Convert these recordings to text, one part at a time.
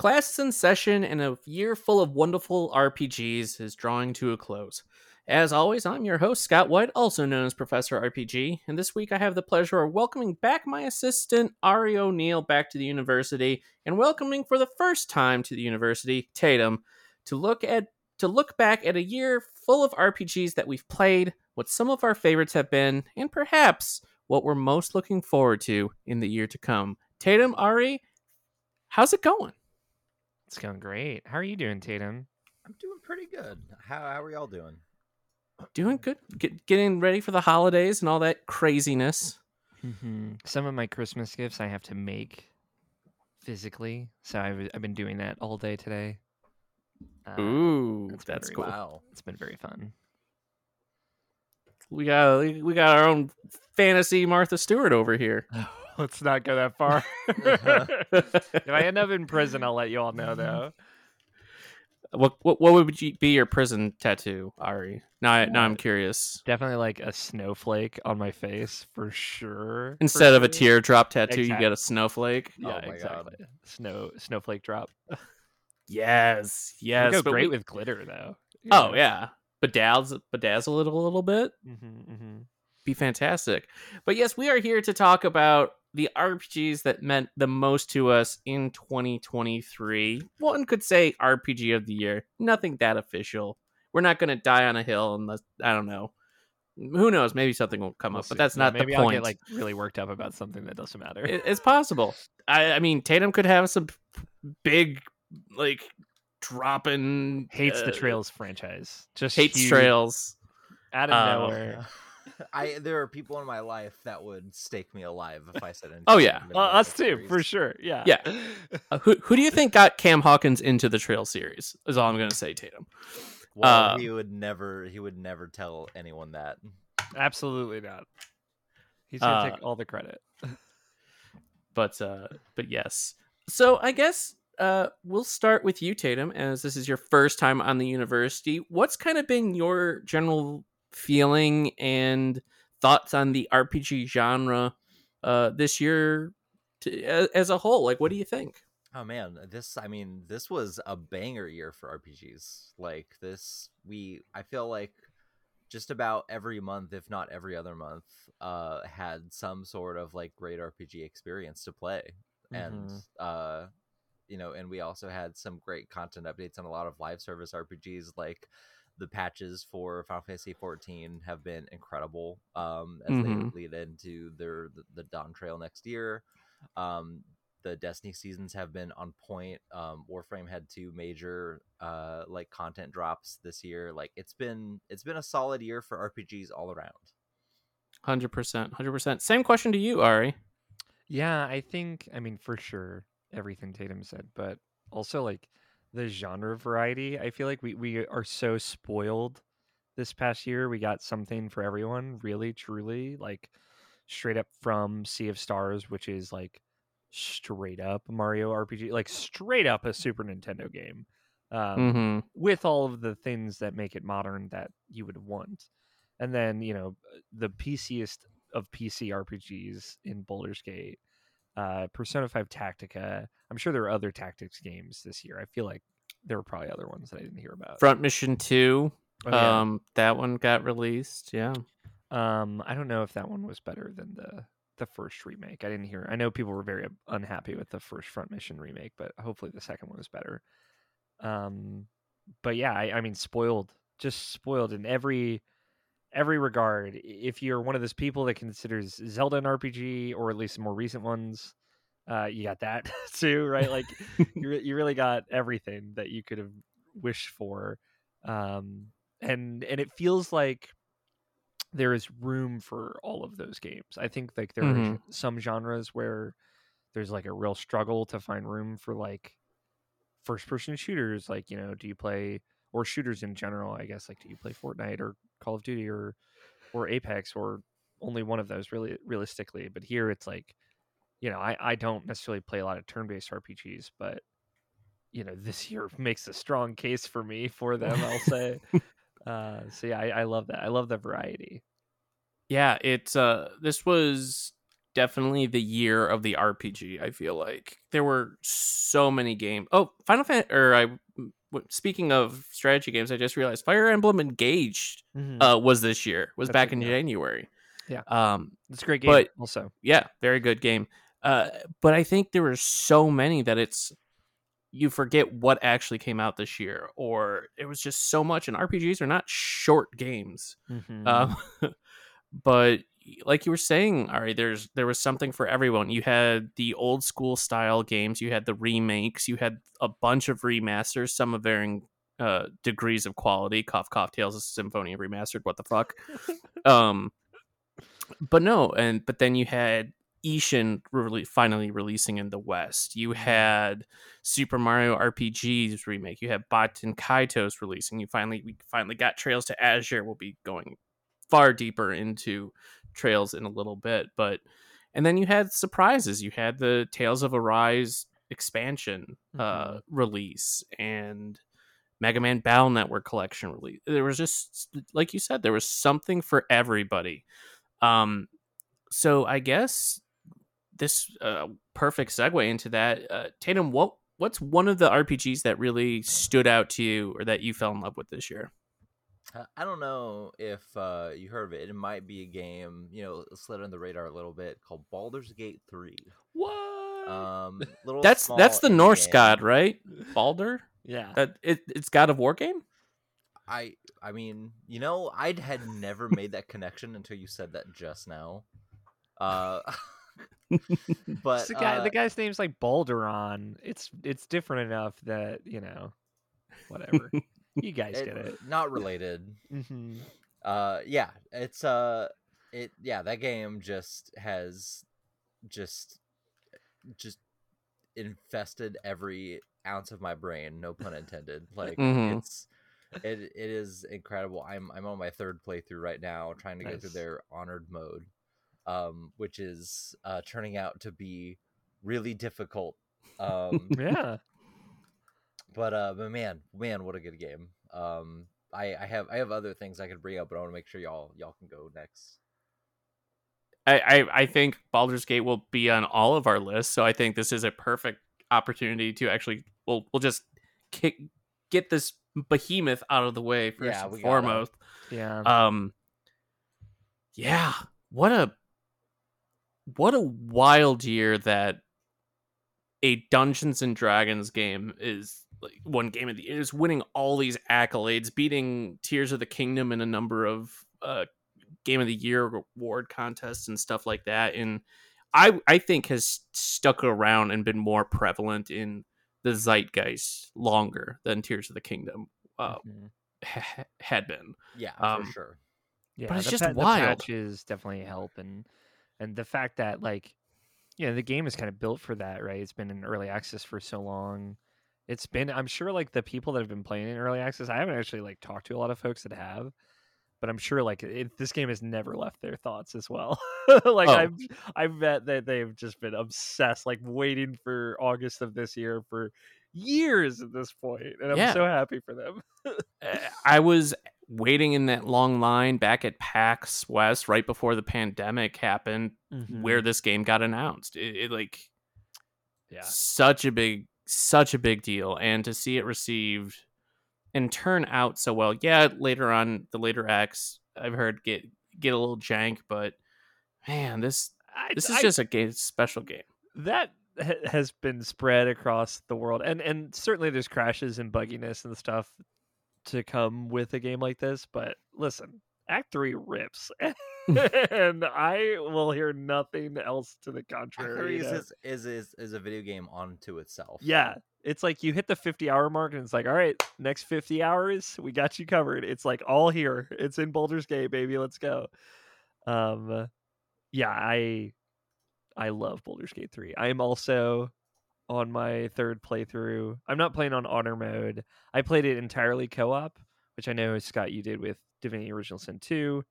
Class is in session, and a year full of wonderful RPGs is drawing to a close. As always, I'm your host, Scott White, also known as Professor RPG, and this week I have the pleasure of welcoming back my assistant, Auri O'Neill, back to the university, and welcoming for the first time to the university, Tatum, to look at to look back at a year full of RPGs that we've played, what some of our favorites have been, and perhaps what we're most looking forward to in the year to come. Tatum, Auri, how's it going? It's going great. How are you doing, Tatum? I'm doing pretty good. How how are y'all doing? Doing good. Get, getting ready for the holidays and all that craziness. Mm-hmm. Some of my Christmas gifts I have to make physically, so I've I've been doing that all day today. Uh, Ooh, it's that's very- cool. Wow. It's been very fun. We got we got our own fantasy Martha Stewart over here. Let's not go that far. if I end up in prison, I'll let you all know, though. what, what what would you, be your prison tattoo, Auri? Now I, now I'm curious. Definitely like a snowflake on my face for sure. for Instead of a sure. teardrop tattoo, you get a snowflake. Yeah, Oh my God. exactly. Snow snowflake drop. Yes, yes. go great we- with glitter though. oh yeah, bedazzle bedazzle it a little bit. hmm hmm be fantastic. But yes, we are here to talk about the RPGs that meant the most to us in 2023. One could say RPG of the year. Nothing that official. We're not going to die on a hill unless I don't know. Who knows? Maybe something will come We'll up, but that's not maybe the I'll point. get like really worked up about something that doesn't matter. It- it's possible. I, I mean, Tatum could have some big, like, dropping Hates the uh, Trails franchise. Just Hates huge, trails. out of Oh. nowhere. I there are people in my life that would stake me alive if I said anything. Oh, yeah. in Well, us too, series. for sure. Yeah. Yeah. Uh, who who do you think got Cam Hawkins into the Trail series? Is all I'm going to say, Tatum. Well, Uh, he would never he would never tell anyone that. Absolutely not. He's gonna Uh, take all the credit. but uh but yes so i guess uh we'll start with you tatum as this is your first time on the university what's kind of been your general feeling and thoughts on the rpg genre uh this year to, as, as a whole like what do you think Oh man, this I mean, this was a banger year for RPGs. Like this we I feel like just about every month, if not every other month, uh had some sort of like great RPG experience to play. And Mhm. uh you know, and we also had some great content updates on a lot of live service RPGs like the patches for Final Fantasy 14 have been incredible um as Mhm. they lead into their the, the Dawn Trail next year. Um the Destiny seasons have been on point. Um, Warframe had two major uh, like content drops this year. Like it's been it's been a solid year for RPGs all around. 100% 100% same question to you auri Yeah, I think I mean for sure everything Tatum said, but also like the genre variety. I feel like we we are so spoiled this past year. We got something for everyone, really, truly, like straight up from Sea of Stars, which is like straight up Mario RPG, like straight up a Super Nintendo game. Um, hmm with all of the things that make it modern that you would want. And then, you know, the PCest of PC RPGs in Baldur's Gate, uh, Persona 5 Tactica. I'm sure there are other tactics games this year. I feel like there were probably other ones that I didn't hear about. front mission 2 Oh, yeah. um that one got released yeah Um, I don't know if that one was better than the the first remake. I didn't hear. I know people were very unhappy with the first Front Mission remake, but hopefully the second one was better. Um, but yeah, I, I mean, spoiled, just spoiled in every every regard. If you're one of those people that considers Zelda an RPG, or at least more recent ones, uh, you got that too, right? Like you, re- you really got everything that you could have wished for, um, and and it feels like there is room for all of those games. I think like there are Mhm. some genres where there's like a real struggle to find room for like first person shooters. Like, you know, do you play or shooters in general? I guess like do you play Fortnite or Call of Duty or or Apex or only one of those really realistically? But here it's like, you know, I I don't necessarily play a lot of turn based RPGs, but you know, this year makes a strong case for me for them. I'll say. uh, so yeah, I, I love that. I love the variety. Yeah, it's uh this was definitely the year of the RPG, I feel like. There were so many games. Oh, Final Fantasy or I speaking of strategy games, I just realized Fire Emblem Engaged mm-hmm. uh was this year. Was That's back in January. Yeah. Um it's a great game but, also. Yeah, very good game. Uh but I think there were so many that it's you forget what actually came out this year or it was just so much and rpgs are not short games mm-hmm. uh, but like you were saying, Auri, there's there was something for everyone. You had the old school style games, you had the remakes, you had a bunch of remasters, some of varying uh, degrees of quality. Cough, cough, Tales of Symphonia remastered. What the fuck? um, but no, and but then you had Ishin really finally releasing in the West. You mm-hmm. had Super Mario RPG's remake. You had Baten Kaitos releasing. You finally we finally got Trails to Azure. We'll be going far deeper into trails in a little bit, but and then you had surprises. You had the Tales of Arise expansion uh, mm-hmm. release and Mega Man Battle Network collection release. There was just like you said, there was something for everybody. Um, so I guess this uh, perfect segue into that. Uh, Tatum, what what's one of the RPGs that really stood out to you or that you fell in love with this year? Uh, I don't know if uh, you heard of it. It might be a game, you know, slid on the radar a little bit called Baldur's Gate Three. What? Um, that's that's the Norse game. god, right? Baldur. yeah. Uh, it, it's God of War game. I I mean, you know, I had never made that connection until you said that just now. Uh, but the guy, uh, the guy's name's like Balderon. It's it's different enough that you know, whatever. You guys it, get it. Not related. mm-hmm. Uh, yeah, it's uh, it yeah, that game just has just just infested every ounce of my brain. No pun intended. Like mm-hmm. it's it it is incredible. I'm I'm on my third playthrough right now, trying to nice. go through their honored mode, um, which is uh, turning out to be really difficult. Um, yeah, but uh, but man, man, what a good game. Um, I I have I have other things I could bring up, but I want to make sure y'all y'all can go next. I, I I think Baldur's Gate will be on all of our lists, so I think this is a perfect opportunity to actually we'll we'll just kick get this behemoth out of the way first yeah, and foremost. Yeah. Um. Yeah. What a what a wild year that a Dungeons and Dragons game is like one game of the year. is winning all these accolades, beating Tears of the Kingdom in a number of uh, game of the year award contests and stuff like that. And I I think has stuck around and been more prevalent in the zeitgeist longer than Tears of the Kingdom uh, mm-hmm. ha- had been. Yeah, um, for sure. Yeah, but it's just pa- wild. The patches definitely help, and and the fact that like, know, the game is kind of built for that, right? It's been in early access for so long it's been i'm sure like the people that have been playing in early access i haven't actually like talked to a lot of folks that have but i'm sure like it, this game has never left their thoughts as well like oh. i've i bet that they've just been obsessed like waiting for august of this year for years at this point and i'm yeah. so happy for them eh, i was waiting in that long line back at pax west right before the pandemic happened mm-hmm. where this game got announced. It, it like yeah. such a big such a big deal. And to see it received and turn out so well yeah later on the later acts i've heard get get a little jank but man this this I, is just a game, special game. That has been spread across the world. And and certainly there's crashes and bugginess and stuff to come with a game like this but listen act 3 rips and I will hear nothing else to the contrary. Is, is, is is a video game onto itself. Yeah, it's like you hit the 50 hour mark and it's like all right next 50 hours we got you covered it's like all here it's in Baldur's Gate baby let's go um yeah i I love Baldur's Gate 3. I am also on my third playthrough. I'm not playing on honor mode. I played it entirely co-op, which I know Scott you did with Divinity Original Sin 2.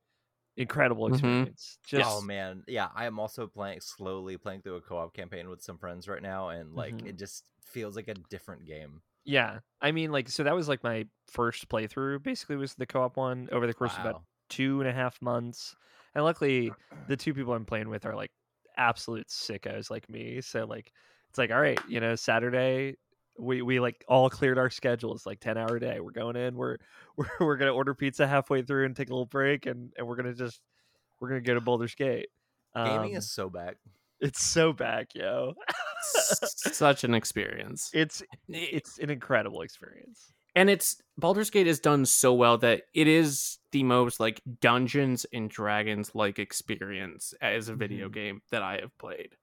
Incredible Mhm. experience. Just oh man, yeah, I am also playing slowly playing through a co-op campaign with some friends right now, and like Mhm. it just feels like a different game. yeah. I mean, like, so that was like my first playthrough. Basically, was the co-op one over the course of about two and a half months. And luckily, the two people I'm playing with are like absolute sickos like me. So like, it's like, all right, you know, Saturday we we like all cleared our schedules like 10 hour day. We're going in. We're we're we're gonna order pizza halfway through and take a little break, and and we're gonna just we're gonna go to Baldur's Gate. Gaming Um, is so back. it's so back, yo. Such an experience. it's it's an incredible experience. and it's Baldur's Gate is done so well that it is the most like Dungeons and Dragons like experience as a video Mhm. game that I have played.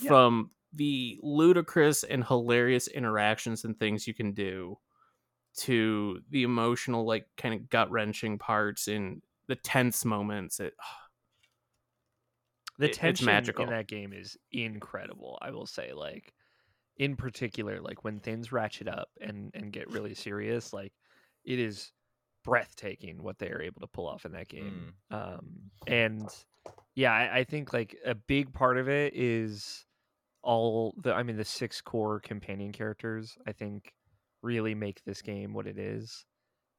Yeah. From the ludicrous and hilarious interactions and things you can do to the emotional like kind of gut wrenching parts and the tense moments. It, the It- it's tension magical. in that game is incredible i will say like in particular like when things ratchet up and and get really serious like it is breathtaking what they are able to pull off in that game um and yeah I, I think like a big part of it is all the i mean the six core companion characters i think really make this game what it is.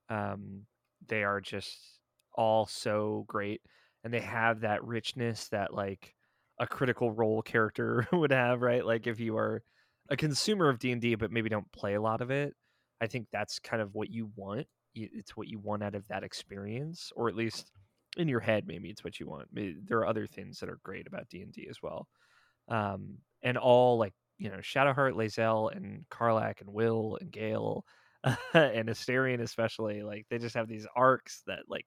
Um they are just all so great and they have that richness that like a critical role character would have right? Like if you are a consumer of d&d but maybe don't play a lot of it i think that's kind of what you want. It's what you want out of that experience or at least in your head maybe it's what you want. There are other things that are great about d&d as well. Um, and all like you know shadowheart lae'zel and karlach and wyll and gale and astarion especially like they just have these arcs that like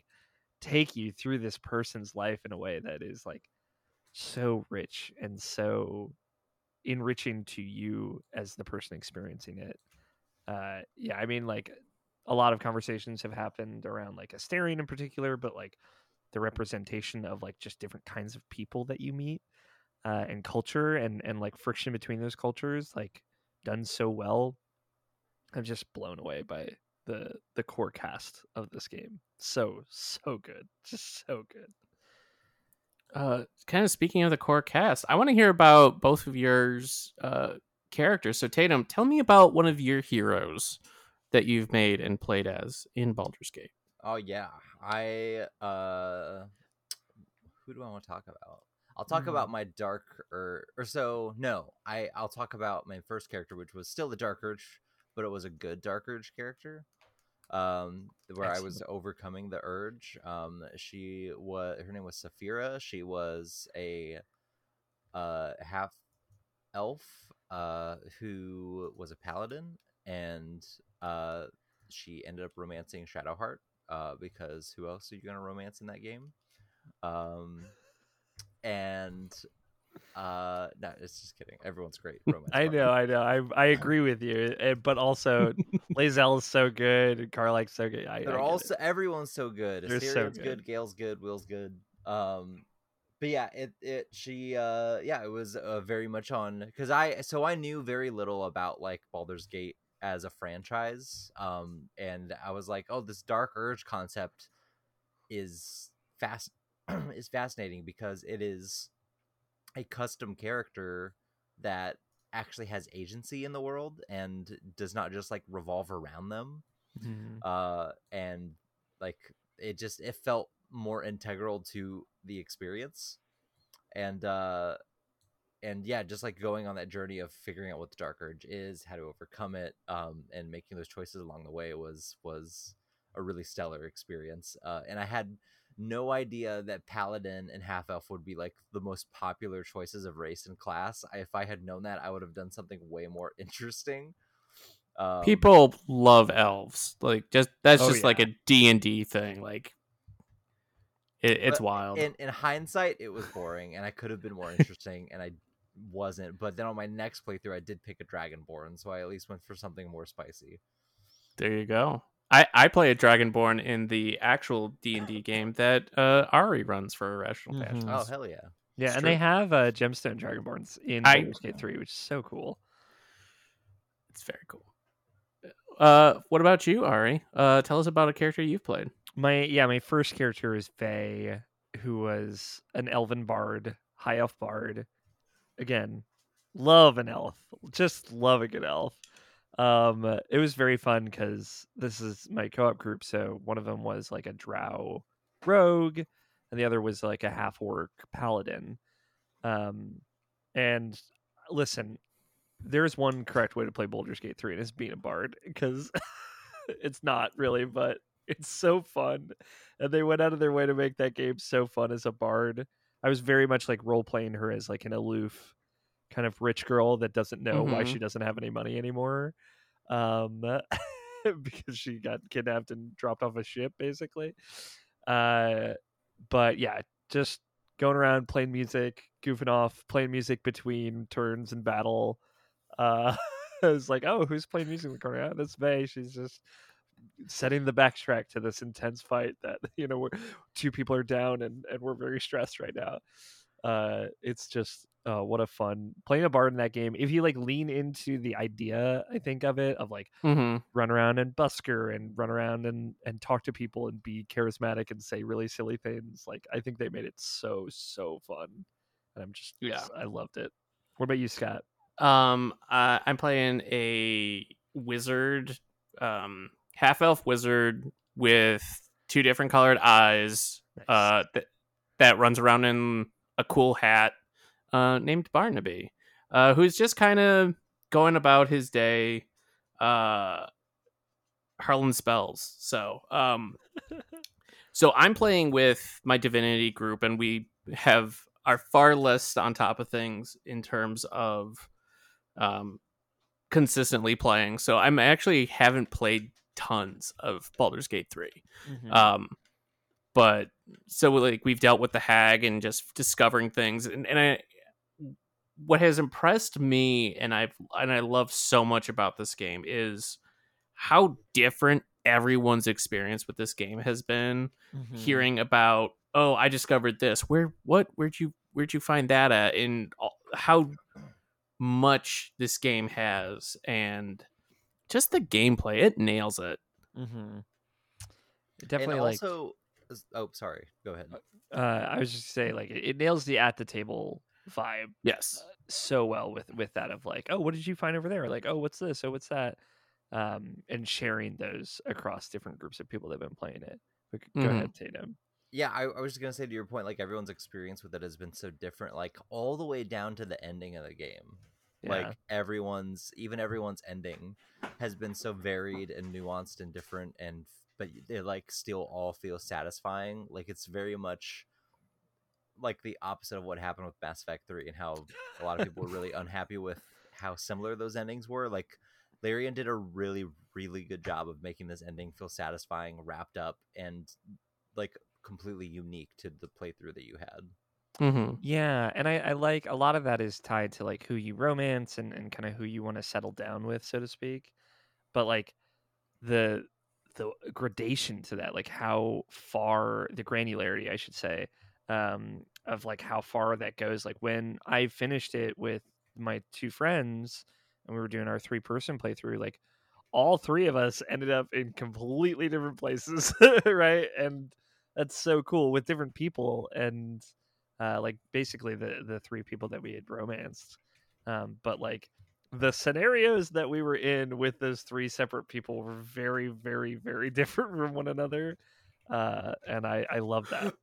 take you through this person's life in a way that is like so rich and so enriching to you as the person experiencing it. Uh, yeah, I mean, like a lot of conversations have happened around like Astarion in particular, but like the representation of like just different kinds of people that you meet uh, and culture and and like friction between those cultures, like done so well. I'm just blown away by the the core cast of this game. So so good, just so good. uh, kind of speaking of the core cast, I want to hear about both of yours uh, characters. So Tatum, tell me about one of your heroes that you've made and played as in Baldur's Gate. Oh yeah, I uh, who do I want to talk about? I'll talk Hmm. about my dark or or so no, I I'll talk about my first character, which was still the Dark Urge, but it was a good Dark Urge character. Um, where I was overcoming the urge. Um, she was her name was Saphira. She was a uh half elf uh who was a paladin and uh she ended up romancing Shadowheart uh because who else are you gonna romance in that game? Um and uh no, it's just kidding. Everyone's great. Romance I know, I know, I I agree with you, eh, but also Lae'zel is so good, and Karlach's so good. I, I They're get all it. so everyone's so good. They're so good. good. Gale's good. Wyll's good. Um, but yeah, it it she uh yeah it was uh, very much on because I so I knew very little about like Baldur's Gate as a franchise. Um, and I was like, oh, this Dark Urge concept is fast is fascinating because it is a custom character that actually has agency in the world and does not just like revolve around them Mhm. uh and like it just it felt more integral to the experience and uh and yeah just like going on that journey of figuring out what the dark urge is how to overcome it um and making those choices along the way was was a really stellar experience uh and i had no idea that paladin and half elf would be like the most popular choices of race and class I, if i had known that i would have done something way more interesting um, People love elves. Like just that's Oh, just like yeah. a D and D thing. Like it, it's But wild. In in hindsight, it was boring, and I could have been more interesting, and I wasn't. But then on my next playthrough, I did pick a Dragonborn, so I at least went for something more spicy. there you go. I, I play a Dragonborn in the actual D and D game that uh, Auri runs for Irrational Mhm. Oh hell yeah! Yeah, It's and true. they have uh, gemstone dragonborns in I- Baldur's Gate 3, which is so cool. It's very cool. Uh, what about you, Auri? Uh, tell us about a character you've played. My yeah, my first character is Faye, who was an elven bard, high elf bard. Again, love an elf. Just love a good elf. Um, it was very fun because this is my co-op group. So one of them was like a drow rogue, and the other was like a half orc paladin. Um, and listen, there's one correct way to play Baldur's Gate 3, and it's being a bard because it's not really, but it's so fun. And they went out of their way to make that game so fun as a bard. I was very much like role playing her as like an aloof kind of rich girl that doesn't know why Mhm. she doesn't have any money anymore. Um because she got kidnapped and dropped off a ship basically. Uh but yeah, just going around playing music, goofing off, playing music between turns and battle. Uh I was like, oh, who's playing music in the corner? Ah, that's May. She's just setting the backtrack to this intense fight that you know we're two people are down and and we're very stressed right now uh it's just uh what a fun playing a bard in that game if you like lean into the idea i think of it of like Mm-hmm. run around and busker and run around and and talk to people and be charismatic and say really silly things like i think they made it so so fun and i'm just Yeah. i loved it what about you scott Um, uh, I'm playing a wizard, um, half elf wizard with two different colored eyes. Nice. Uh, that that runs around in a cool hat. Uh, named Barnaby. Uh, who's just kind of going about his day. Uh, hurling spells. So, um, so I'm playing with my divinity group, and we have are far less on top of things in terms of um, consistently playing. So I'm actually haven't played tons of Baldur's Gate 3. Mm-hmm. Um, but so like we've dealt with the hag and just discovering things, and, and I what has impressed me and I've and I love so much about this game is how different everyone's experience with this game has been Mm-hmm. hearing about oh i discovered this where what where'd you where'd you find that at and how much this game has and just the gameplay it nails it mm-hmm. definitely and like also, oh, sorry. Go ahead. uh, I was just say like it, it nails the at the table vibe yes. so well with with that of like oh what did you find over there? Like oh what's this? Oh what's that? Um and sharing those across different groups of people that have been playing it. But go Mhm. ahead Tatum. Yeah, I, I was just gonna say to your point, like everyone's experience with it has been so different, like all the way down to the ending of the game. yeah. Like everyone's, even everyone's ending has been so varied and nuanced and different, and but they like still all feel satisfying. Like it's very much like the opposite of what happened with Mass Effect Three, and how a lot of people were really unhappy with how similar those endings were. Like Larian did a really, really good job of making this ending feel satisfying, wrapped up, and like completely unique to the playthrough that you had. mm-hmm. yeah and I, I like a lot of that is tied to like who you romance and, and kind of who you want to settle down with so to speak but like the the gradation to that like how far the granularity i should say um of like how far that goes like when i finished it with my two friends and we were doing our three person playthrough like all three of us ended up in completely different places right? And that's so cool with different people and uh like basically the the three people that we had romanced um but like the scenarios that we were in with those three separate people were very very very different from one another uh and i i love that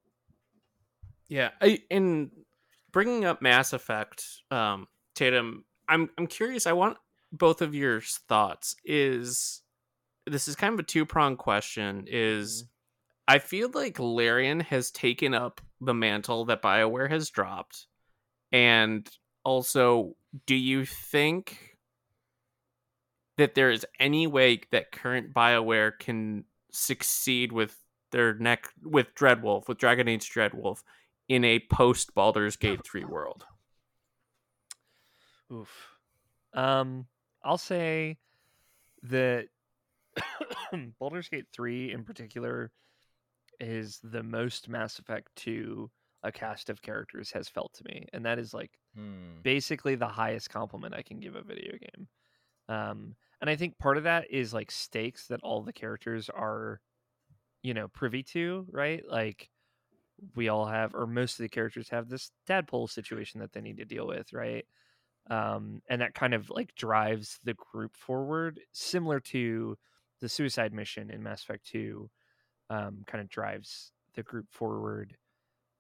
yeah I, in bringing up mass effect um tatum i'm i'm curious i want both of your thoughts is this is kind of a two-pronged question is I feel like Larian has taken up the mantle that BioWare has dropped. And also, do you think that there is any way that current BioWare can succeed with their neck with Dreadwolf, with Dragon Age Dreadwolf, in a post Baldur's Gate 3 world? Oof. Um, I'll say that Baldur's Gate 3 in particular is the most Mass Effect 2 a cast of characters has felt to me, and that is like Hmm. basically the highest compliment I can give a video game. Um, and I think part of that is like stakes that all the characters are, you know, privy to, right? Like we all have, or most of the characters have this tadpole situation that they need to deal with, right? Um, and that kind of like drives the group forward, similar to the suicide mission in Mass Effect 2, um, kind of drives the group forward.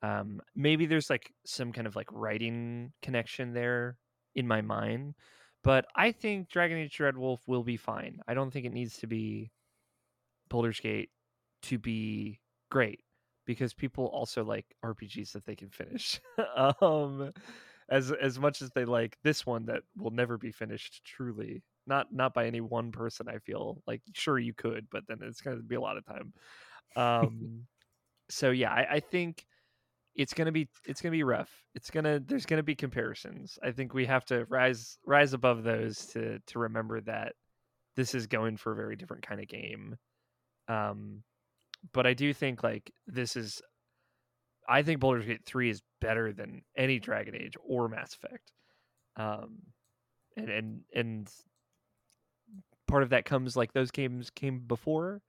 Um, maybe there's like some kind of like writing connection there in my mind, but I think Dragon Age Dreadwolf will be fine. I don't think it needs to be Baldur's Gate to be great because people also like RPGs that they can finish. um, as as much as they like this one that will never be finished truly. Not not by any one person, I feel. Like sure you could, but then it's gonna be a lot of time. Um so yeah, I, I think it's gonna be it's gonna be rough. It's gonna there's gonna be comparisons. I think we have to rise rise above those to to remember that this is going for a very different kind of game. Um but I do think like this is I think Baldur's Gate 3 is better than any Dragon Age or Mass Effect. Um and and and part of that comes like those games came before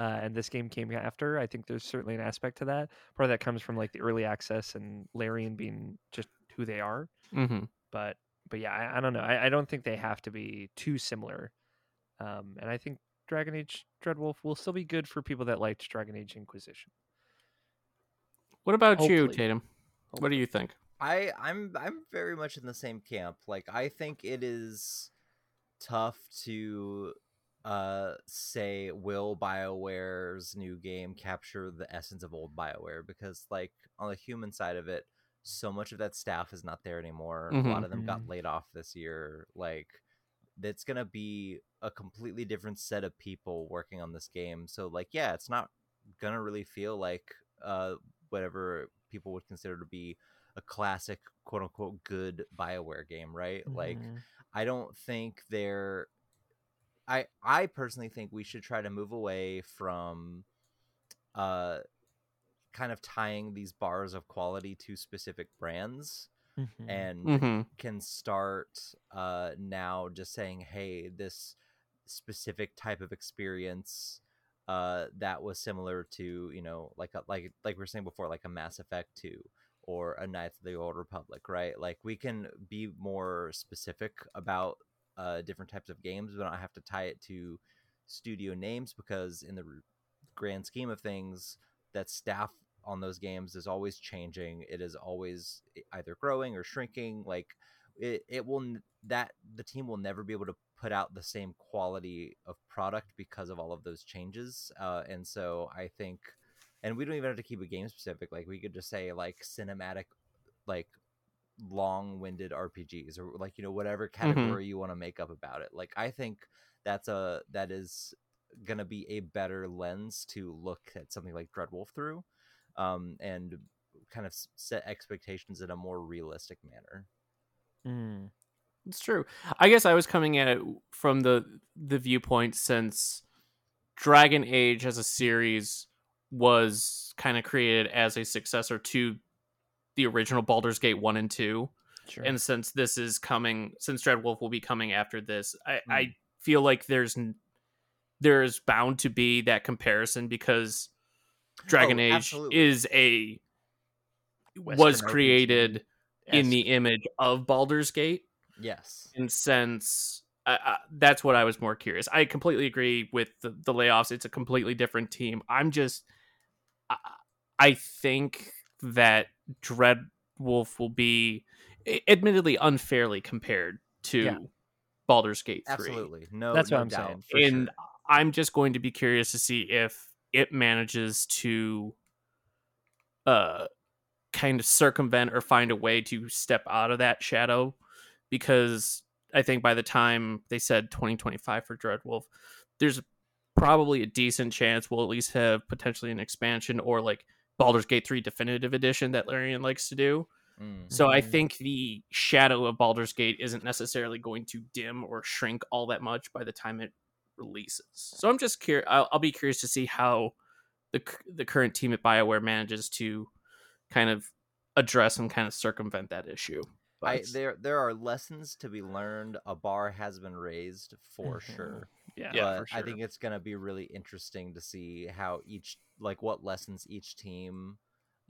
uh, and this game came after. I think there's certainly an aspect to that. Part of that comes from like the early access and Larian being just who they are. Mm-hmm. But but yeah, I, I don't know. I, I don't think they have to be too similar. Um, and I think Dragon Age Dreadwolf will still be good for people that liked Dragon Age Inquisition. What about you, Hopefully. Tatum? What do you think? I I'm I'm very much in the same camp. Like I think it is tough to uh say will BioWare's new game capture the essence of old BioWare because like on the human side of it, so much of that staff is not there anymore. A lot Mhm. of them got Mhm. laid off this year. Like that's gonna be a completely different set of people working on this game. So like yeah, it's not gonna really feel like uh whatever people would consider to be a classic quote unquote good bioware game right like Mhm. i don't think they're i i personally think we should try to move away from uh kind of tying these bars of quality to specific brands Mhm. and Mm-hmm. can start uh now just saying hey this specific type of experience uh that was similar to you know like a, like like we were saying before like a mass effect 2 or a knights of the old republic right like we can be more specific about uh different types of games but not have to tie it to studio names because in the r- grand scheme of things that staff on those games is always changing. It is always either growing or shrinking like it, it will that the team will never be able to put out the same quality of product because of all of those changes uh, and so i think and we don't even have to keep it game specific like we could just say like cinematic like long-winded rpgs or like you know whatever category you want to make up about it. Like i think that's a that is gonna be a better lens to look at something like dreadwolf through um and kind of set expectations in a more realistic manner Mm. It's true. I guess I was coming at it from the the viewpoint since Dragon Age as a series was kind of created as a successor to the original Baldur's Gate 1 and 2. Sure. And since this is coming, since Dreadwolf will be coming after this, I, Hmm. I feel like there's there's bound to be that comparison because Dragon Oh, Age absolutely. is a was Western RPG created in the image of Baldur's Gate yes and since uh, uh, that's what I was more curious. I completely agree with the, the layoffs. It's a completely different team. I'm just, I, I think that Dreadwolf will be, admittedly, unfairly compared to Yeah. Baldur's Gate Three. absolutely no That's what no I'm doubt, saying, and sure. I'm just going to be curious to see if it manages to, uh, kind of circumvent or find a way to step out of that shadow, because I think by the time they said 2025 for Dreadwolf, there's probably a decent chance we'll at least have potentially an expansion or like Baldur's Gate 3 Definitive Edition that Larian likes to do. Mm. So I Mhm. think the shadow of Baldur's Gate isn't necessarily going to dim or shrink all that much by the time it releases. So I'm just curious. I'll, I'll be curious to see how the the current team at Bioware manages to kind of address and kind of circumvent that issue. I, there there are lessons to be learned. A bar has been raised for Mhm. sure. Yeah, Yeah, but for sure. I think it's gonna be really interesting to see how each like what lessons each team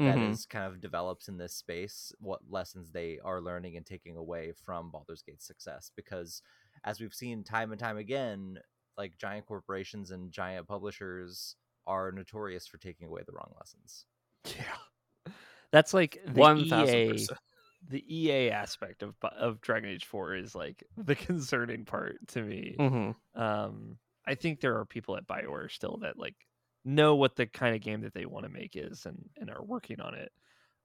that is Mhm. kind of develops in this space, what lessons they are learning and taking away from Baldur's Gate's success. Because as we've seen time and time again, like giant corporations and giant publishers are notorious for taking away the wrong lessons. yeah. That's like the one thousand EA percent. the EA aspect of of Dragon Age 4 is like the concerning part to me. Mm-hmm. Um I think there are people at BioWare still that like know what the kind of game that they want to make is and and are working on it.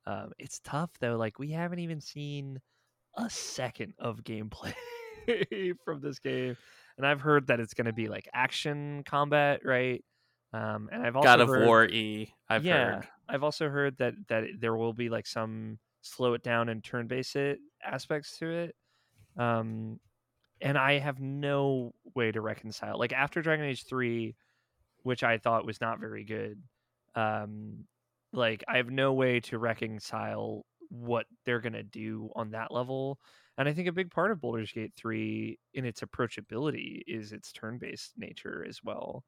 Um it's tough though like we haven't even seen a second of gameplay from this game and I've heard that it's going to be like action combat, right? Um and I've also God of heard, War E. I've yeah, heard. I've also heard that that there will be like some slow it down and turn base it aspects to it. Um, and I have no way to reconcile. Like after Dragon Age three, which I thought was not very good. Um, like I have no way to reconcile what they're gonna do on that level. And I think a big part of Baldur's Gate 3 in its approachability is its turn-based nature as well.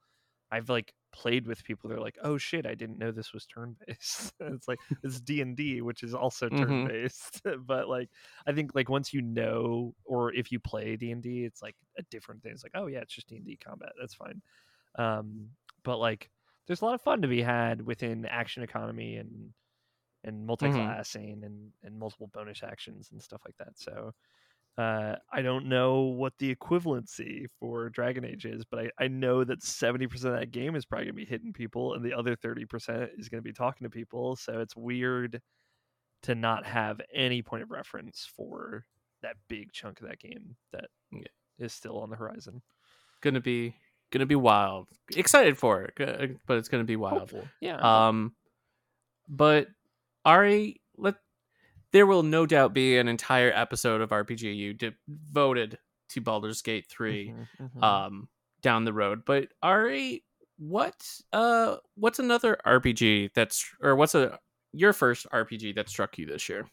I've like played with people they're like, "Oh shit, I didn't know this was turn-based." it's like it's D&D, which is also Mhm. turn-based. but like I think like once you know or if you play D&D, it's like a different thing. It's like, "Oh yeah, it's just D&D combat. That's fine." Um but like there's a lot of fun to be had within action economy and and multi-classing and and multiple bonus actions and stuff like that. So uh, I don't know what the equivalency for Dragon Age is, but I, I know that 70% of that game is probably going to be hitting people and the other 30% is going to be talking to people. So it's weird to not have any point of reference for that big chunk of that game that is Yeah. still on the horizon. Gonna be gonna be wild. Excited for it, but it's gonna be wild. Hopeful. Yeah. Um, but Auri, let there will no doubt be an entire episode of RPGU devoted to Baldur's Gate 3 Mhm, mhm. um down the road. But Auri, what uh what's another RPG that's or what's a your first RPG that struck you this year?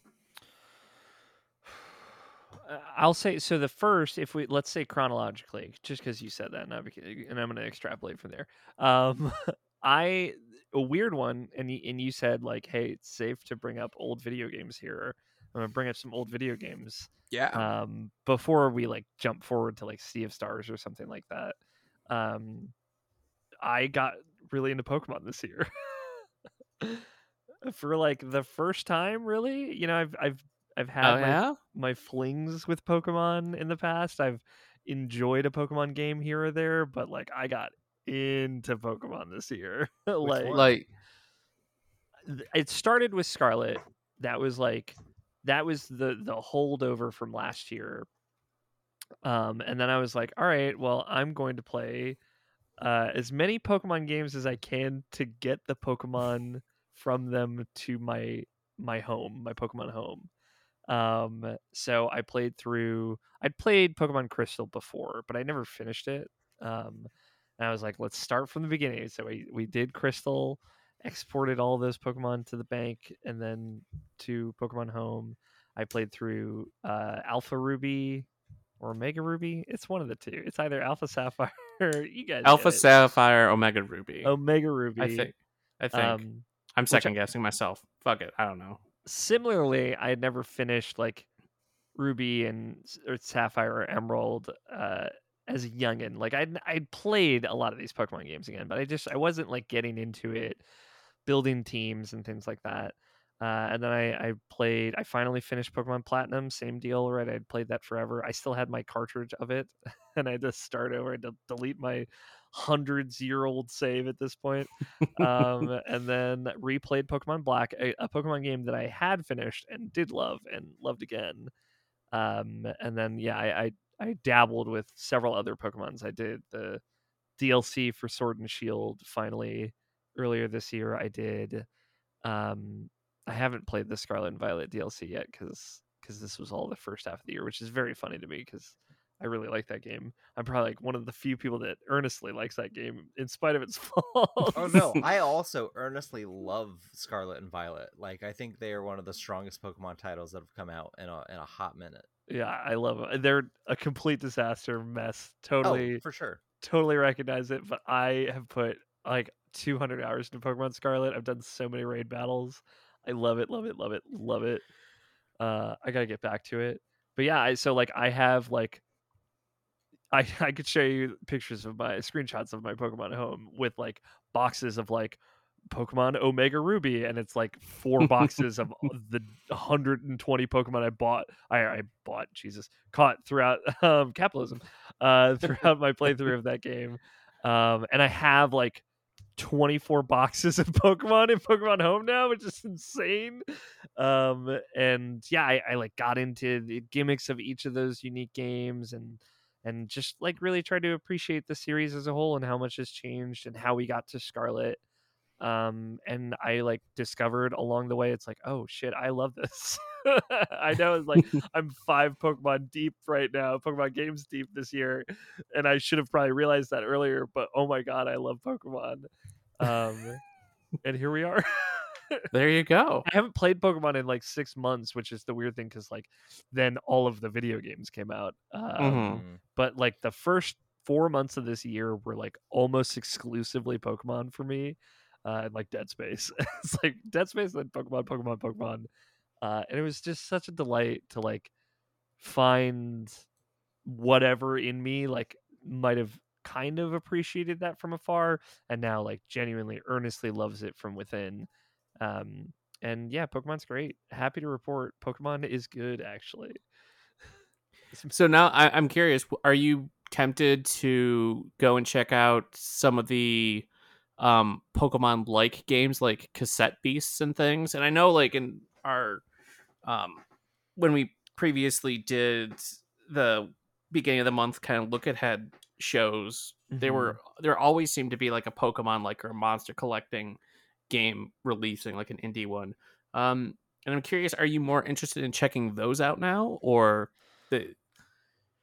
I'll say so. The first, if we let's say chronologically, just because you said that, and I'm going to extrapolate from there. Um, I a weird one, and y- and you said like, hey, it's safe to bring up old video games here. I'm gonna bring up some old video games Yeah. um, before we like jump forward to like Sea of Stars or something like that. Um, I got really into Pokemon this year for like the first time. Really, you know, I've I've I've had oh my yeah? my flings with Pokemon in the past. I've enjoyed a Pokemon game here or there, but like I got into Pokemon this year. like? Like it started with Scarlet. That was like that was the the holdover from last year. Um, and then I was like, all right, well, I'm going to play uh, as many Pokemon games as I can to get the Pokemon from them to my my home, my Pokemon home. Um, so I played through. I'd played Pokemon Crystal before, but I never finished it. Um, and I was like, let's start from the beginning. So we we did Crystal, exported all those Pokemon to the bank, and then to Pokemon Home. I played through uh, Alpha Ruby or Omega Ruby. It's one of the two. It's either Alpha Sapphire. you guys, Alpha. Sapphire, Omega Ruby. Omega Ruby. I think. I think. Um, I'm second guessing myself. Fuck it. I don't know. similarly, I had never finished like Ruby and or Sapphire or Emerald uh, as a youngin. Like I'd I'd played a lot of these Pokemon games again, but I just I wasn't like getting into it, building teams and things like that. Uh, and then I, I played. I finally finished Pokemon Platinum. Same deal, right? I'd played that forever. I still had my cartridge of it, and I had to start over. I had to delete my hundreds year old save at this point um, and then replayed Pokemon Black, a, a Pokemon game that I had finished and did love and loved again. Um, and then yeah, I, I I dabbled with several other Pokemons. I did the DLC for Sword and Shield finally earlier this year. I did. Um, I haven't played the Scarlet and Violet DLC yet because because this was all the first half of the year, which is very funny to me because I really like that game. I'm probably like one of the few people that earnestly likes that game in spite of its flaws. Oh no, I also earnestly love Scarlet and Violet. Like I think they are one of the strongest Pokemon titles that have come out in a in a hot minute. Yeah, I love them. They're a complete disaster mess. Oh, Totally, for sure. totally recognize it. But I have put like 200 hours into Pokemon Scarlet. I've done so many raid battles. I love it, love it, love it, love it. Uh, I gotta get back to it. But yeah, I so like I have like I I could show you pictures of my screenshots of my Pokemon at home with like boxes of like Pokemon Omega Ruby, and it's like four boxes of the 120 Pokemon I bought. I I bought Jesus caught throughout um, capitalism, uh, throughout my playthrough of that game, um, and I have like 24 boxes of Pokemon in Pokemon Home now, which is insane. Um, and yeah, I, I like got into the gimmicks of each of those unique games and and just like really tried to appreciate the series as a whole and how much has changed and how we got to Scarlet. Um, and I like discovered along the way, it's like, oh shit, I love this. I know it's like I'm five Pokemon deep right now, Pokemon games deep this year, and I should have probably realized that earlier. But oh my god, I love Pokemon. Um, and here we are. There you go. I haven't played Pokemon in like six months, which is the weird thing because like then all of the video games came out. Um, Mhm. Mm. But like the first four months of this year were like almost exclusively Pokemon for me, uh, and like Dead Space. it's like Dead Space, then Pokemon, Pokemon, Pokemon, uh, and it was just such a delight to like find whatever in me like might have kind of appreciated that from afar and now like genuinely earnestly loves it from within um and yeah pokemon's great happy to report pokemon is good actually So now I, I'm curious. Are you tempted to go and check out some of the um, Pokemon like games, like Cassette Beasts and things? And I know, like in our um, when we previously did the beginning of the month kind of look ahead shows, there Mhm. were there always seemed to be like a Pokemon like or monster collecting game releasing, like an indie one. Um, and I'm curious, are you more interested in checking those out now, or the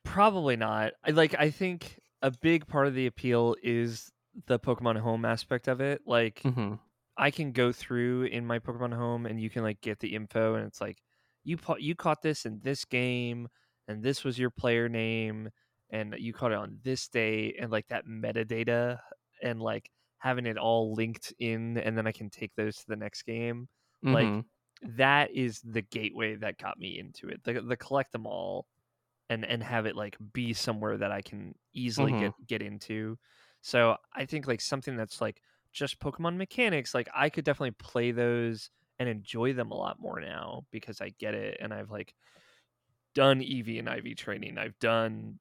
Probably not. I like I think a big part of the appeal is the Pokemon Home aspect of it. Like Mhm. I can go through in my Pokemon Home and you can like get the info and it's like you pa- you caught this in this game and this was your player name and you caught it on this day and like that metadata and like having it all linked in and then I can take those to the next game. Like, Mhm. That is the gateway that got me into it. The the collect them all and and have it like be somewhere that I can easily Mhm. get get into. So I think like something that's like just Pokemon mechanics, like I could definitely play those and enjoy them a lot more now because I get it and I've like done EV and IV training. I've done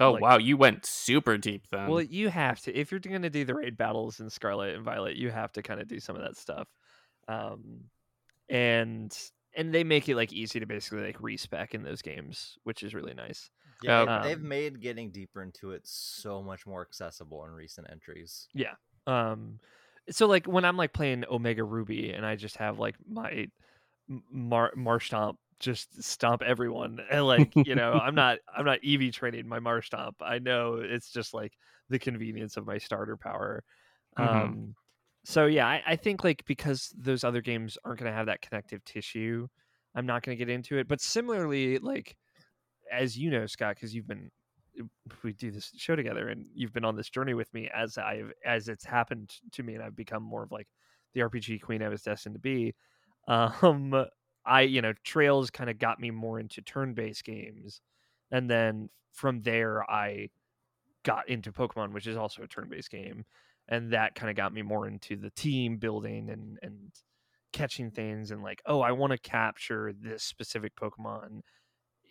Oh like- wow, you went super deep then. well, you have to if you're going to do the raid battles in Scarlet and Violet, you have to kind of do some of that stuff. Um and and they make it like easy to basically like respec in those games, which is really nice. Yeah, they- they've Um, made getting deeper into it so much more accessible in recent entries. Yeah. Um so like when i'm like playing omega ruby and i just have like my M- mar Marshtomp just stomp everyone and like you know i'm not i'm not ev training my Marshtomp i know it's just like the convenience of my starter power Mhm. um so yeah I, I think like because those other games aren't going to have that connective tissue i'm not going to get into it but similarly like as you know scott because you've been we do this show together and you've been on this journey with me as i've as it's happened to me and i've become more of like the rpg queen i was destined to be. Um i you know trails kind of got me more into turn-based games and then from there i got into pokemon which is also a turn-based game and that kind of got me more into the team building and and catching things and like oh i want to capture this specific pokemon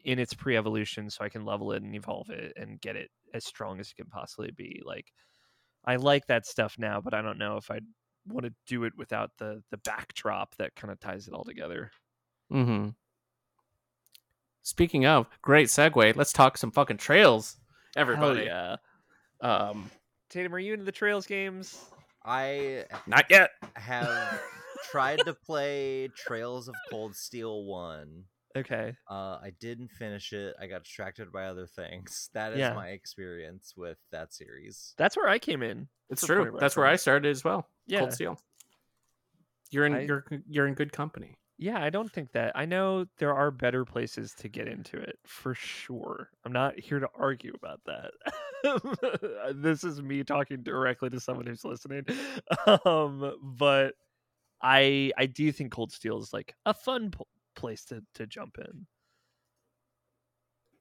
in its pre-evolution so I can level it and evolve it and get it as strong as it can possibly be. Like I like that stuff now, but I don't know if I'd want to do it without the the backdrop that kind of ties it all together. Mm-hmm. Speaking of great segue, let's talk some fucking trails, everybody. Hell yeah. Um, Tatum, are you into the Trails games? I not yet. have tried to play Trails of Cold Steel 1 Okay. Uh, I didn't finish it. I got distracted by other things. That is Yeah. my experience with that series. That's where I came in. It's true. point of That's where I started as well. Yeah. Cold Steel. You're in I- you're you're in good company. Yeah, I don't think that. I know there are better places to get into it for sure. I'm not here to argue about that. this is me talking directly to someone who's listening. Um, but I I do think Cold Steel is like a fun p- place to to jump in.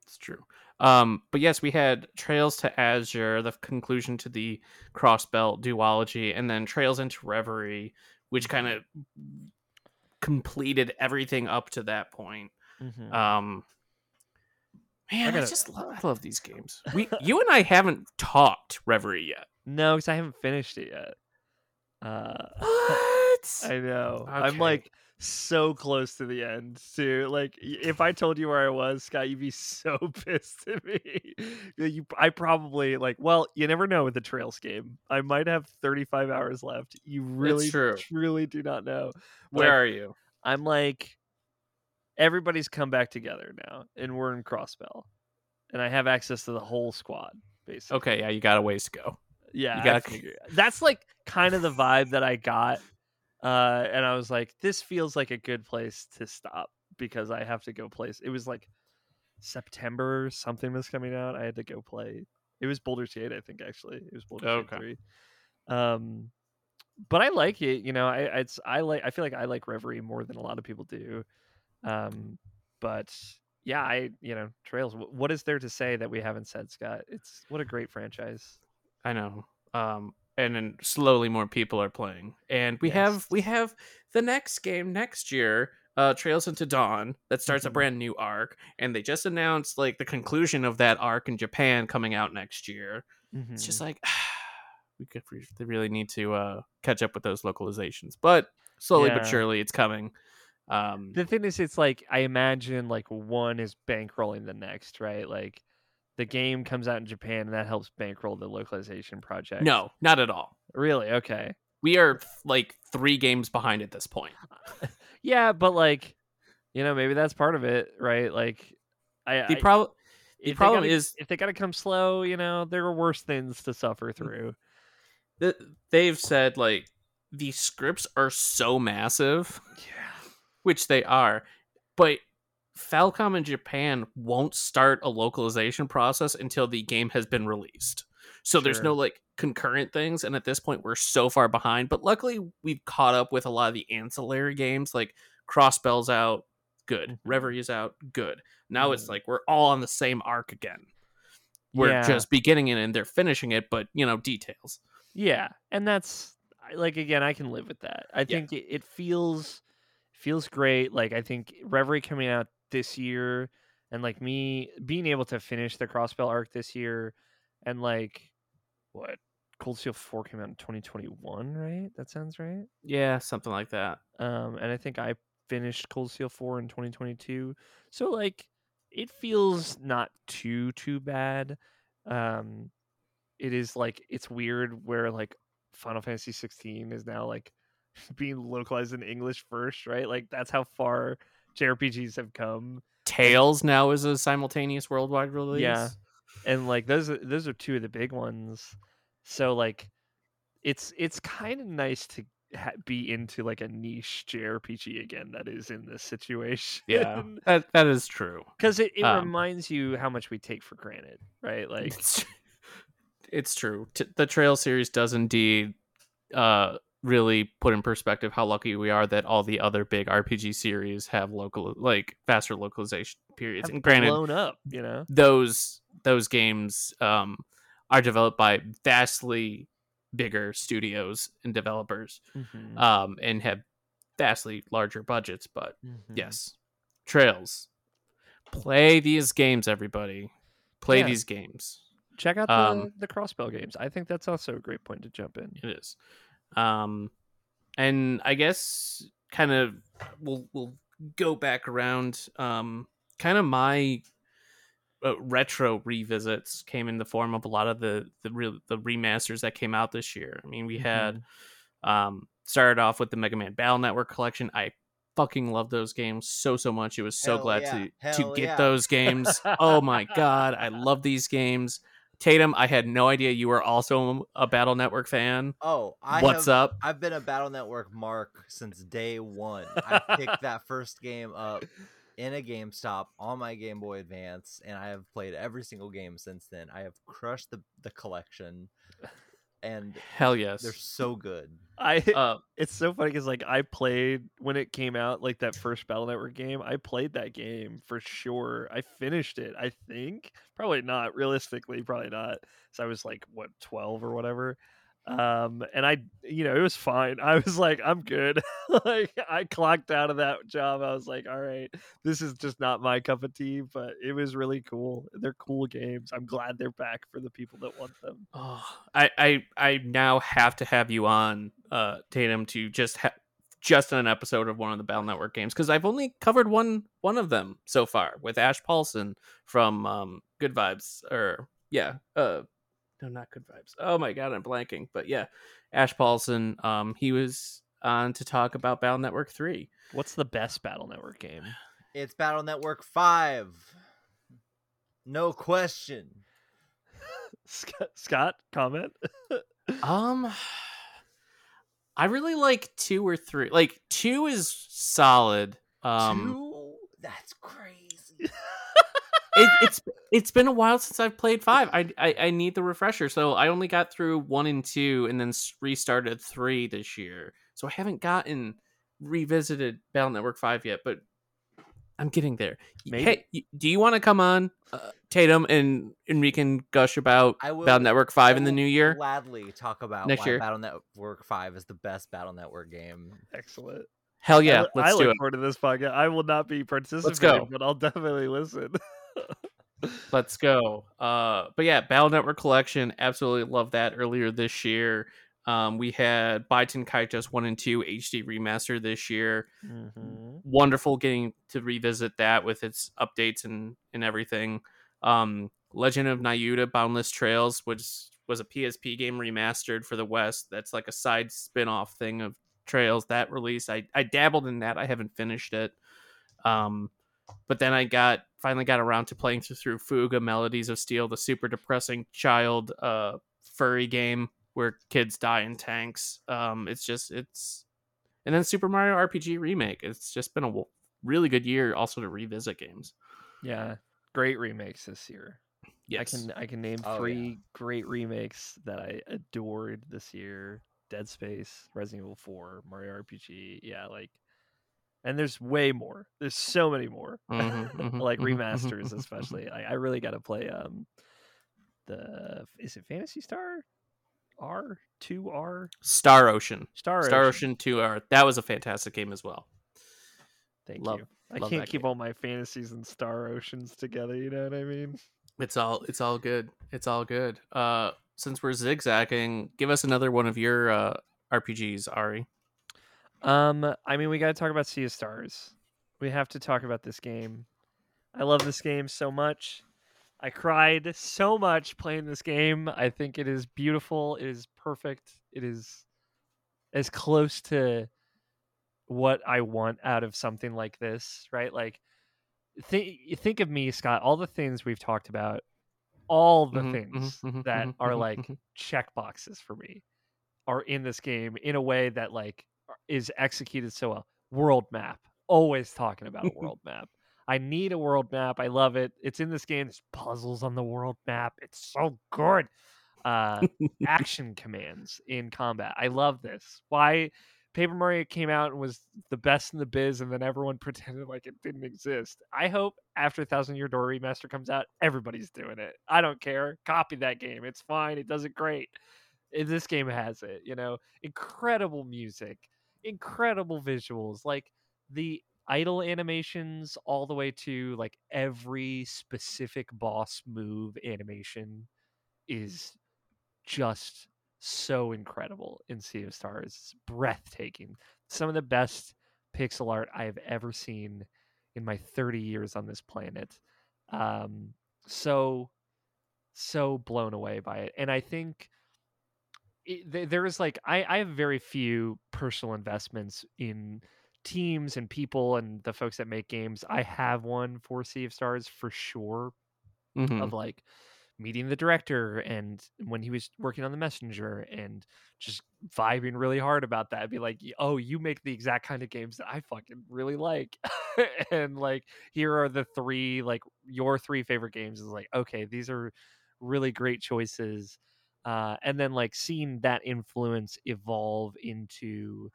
It's true. Um, but yes, we had Trails to Azure, the conclusion to the Crossbell duology, and then Trails into Reverie, which kind of completed everything up to that point. Mhm. Um, man, I, gotta- just love, I love these games. We, you and I haven't talked Reverie yet. no, because I haven't finished it yet. Uh, What? I know. I'm like so close to the end too. Like if I told you where I was, Scott, you'd be so pissed at me. You, I probably like. Well, you never know with the Trails game. I might have 35 hours left. You really, truly do not know. Where are you? I'm like, everybody's come back together now, and we're in Crossbell, and I have access to the whole squad. Basically, Okay, yeah, you got a ways to go. yeah, You gotta- that's like kind of the vibe that I got, uh, and I was like, this feels like a good place to stop because I have to go place. It was like September, something was coming out. I had to go play. It was Baldur's Gate, I think. Actually, it was Baldur's Okay. Gate three. Um, but I like it. You know, I it's I like. I feel like I like Reverie more than a lot of people do. Um, but yeah, I you know Trails. What is there to say that we haven't said, Scott? It's what a great franchise. I know. Um, and then slowly more people are playing, and we have we have the next game next year, uh, Trails into Dawn, that starts a Mhm. brand new arc, and they just announced like the conclusion of that arc in Japan coming out next year. It's just like we could re- they really need to uh catch up with those localizations, but slowly Yeah. but surely it's coming. Um, the thing is it's like i imagine like one is bankrolling the next right like the game comes out in japan and that helps bankroll the localization project. No, not at all. really? Okay. We are like three games behind at this point. yeah but like you know maybe that's part of it right? Like i, The problem if they problem gotta- is- if they gotta come slow you know there are worse things to Mm. suffer through. Th- they've said like the scripts are so massive, yeah. Which they are, but Falcom in Japan won't start a localization process until the game has been released. So there's no like concurrent things, and at this point we're so far behind. But luckily we've caught up with a lot of the ancillary games, like Crossbells out, good. Mhm. Reverie is out, good. Now it's Mhm. like we're all on the same arc again. We're Yeah. just beginning it and they're finishing it, but you know details. Yeah, and that's like again, I can live with that. I Yeah. think it, it feels feels great. Like I think Reverie coming out this year, and like me being able to finish the Crossbell arc this year, and like what Cold Steel Four came out in 2021, right? That sounds right. Yeah, something like that. Um, and I think I finished Cold Steel 4 in 2022. So like it feels not too too bad. Um it is like it's weird where like Final Fantasy 16 is now like being localized in English first, right? Like that's how far JRPGs have come. Tales now is a simultaneous worldwide release. Yeah. And like those are, those are two of the big ones. So like it's it's kind of nice to ha- be into like a niche JRPG again that is in this situation. Yeah, that that is true. because it, it Um, reminds you how much we take for granted, right? Like, It's, it's true. T- the Trail series does indeed uh, really put in perspective how lucky we are that all the other big RPG series have local, like faster localization periods. have and granted, blown up, you know. those those games um, are developed by vastly bigger studios and developers, Mhm, um, and have vastly larger budgets. But mhm. yes, Trails, play these games, everybody. Play Yeah. these games. check out the um, the Crossbell games. I think that's also a great point to jump in. It is. Um and I guess kind of we'll we'll go back around um kind of my uh, retro revisits came in the form of a lot of the the real the remasters that came out this year. I mean, we had Mhm. um started off with the Mega Man Battle Network collection. I fucking love those games so so much. It was so Hell glad yeah. to to get yeah. those games. oh my god, I love these games. Tatum, I had no idea you were also a Battle Network fan. Oh, I What's have, up? I've been a Battle Network mark since day one. I picked that first game up in a GameStop on my Game Boy Advance, and I have played every single game since then. I have crushed the the collection, and Hell yes. they're so good. I Uh, it's so funny because like I played when it came out, like that first Battle Network game. I played that game for sure. I finished it. I think probably not. Realistically, probably not. So I was like what twelve or whatever. Um, and I, you know, it was fine. I was like, I'm good. like I clocked out of that job. I was like, all right, this is just not my cup of tea. But it was really cool. They're cool games. I'm glad they're back for the people that want them. Oh, I, I I now have to have you on uh Tatum to just ha- just an episode of one of the Battle Network games because I've only covered one one of them so far with Ash Paulson from um Good Vibes or yeah uh no not Good Vibes oh my god I'm blanking but yeah Ash Paulson um he was on to talk about Battle Network three What's the best Battle Network game? It's Battle Network Five, no question. Scott, Scott comment. um I really like two or three like two is solid um. Two? That's crazy. it, it's it's been a while since I've played five. I, I I need the refresher, so I only got through one and two, and then restarted three this year. So I haven't gotten revisited Battle Network five yet, but I'm getting there. Maybe. Hey, do you want to come on, uh, Tatum, and and we can gush about I will. Battle Network five I in the new year? Gladly talk about Next why year. Battle Network Five is the best Battle Network game. Excellent. Hell yeah, I, let's I do look it. forward to this podcast. I will not be participating, go. but I'll definitely listen. Let's go. Uh, but yeah, Battle Network Collection, absolutely love that. Earlier this year, um, we had Baten Kaitos one and two HD remaster this year. Mhm. Wonderful getting to revisit that with its updates and and everything. Um, Legend of Nayuta Boundless Trails, which was a PSP game remastered for the West. That's like a side spin-off thing of Trails that release. I I dabbled in that. I haven't finished it. Um, but then I got finally got around to playing through, through Fuga Melodies of Steel, the super depressing child uh furry game where kids die in tanks. Um, it's just it's and then Super Mario RPG remake. It's just been a really good year also to revisit games. Yeah, great remakes this year. Yes. I can I can name Oh, yeah. three great remakes that I adored this year: Dead Space, Resident Evil 4, Mario RPG. Yeah, like, and there's way more. There's so many more. Mhm, mhm, like mhm, mhm, remasters, mhm, especially. I, I really got to play um the is it Fantasy Star R two R Star Ocean. Star Star Ocean. 2 R. That was a fantastic game as well. Thank Love- you. I can't keep game. all my fantasies and Star Oceans together. You know what I mean? It's all it's all good. It's all good. Uh since we're zigzagging, give us another one of your uh RPGs, Auri. Um, I mean, we got to talk about Sea of Stars. We have to talk about this game. I love this game so much. I cried so much playing this game. I think it is beautiful. It is perfect. It is as close to what I want out of something like this, right? Like, think think of me, Scott. All the things we've talked about, all the Mhm, things mhm, mhm, that mhm, are mhm, like mhm. check boxes for me are in this game in a way that like is executed so well. World map. Always talking about a world map. I need a world map. I love it. It's in this game. There's puzzles on the world map. It's so good. Uh action commands in combat. I love this. Why Paper Mario came out and was the best in the biz, and then everyone pretended like it didn't exist. I hope after Thousand Year Door Remaster comes out, everybody's doing it. I don't care. Copy that game. It's fine. It does it great. This game has it. You know, incredible music, incredible visuals, like the idle animations, all the way to like every specific boss move animation is just so incredible in Sea of Stars. It's breathtaking. Some of the best pixel art I have ever seen in my 30 years on this planet. Um, so, so blown away by it. And I think it, there is like, I, I have very few personal investments in teams and people and the folks that make games. I have one for Sea of Stars for sure Mhm. of like meeting the director and when he was working on the messenger and just vibing really hard about that I'd be like oh you make the exact kind of games that i fucking really like and like here are the three like your three favorite games is like okay these are really great choices uh and then like seeing that influence evolve into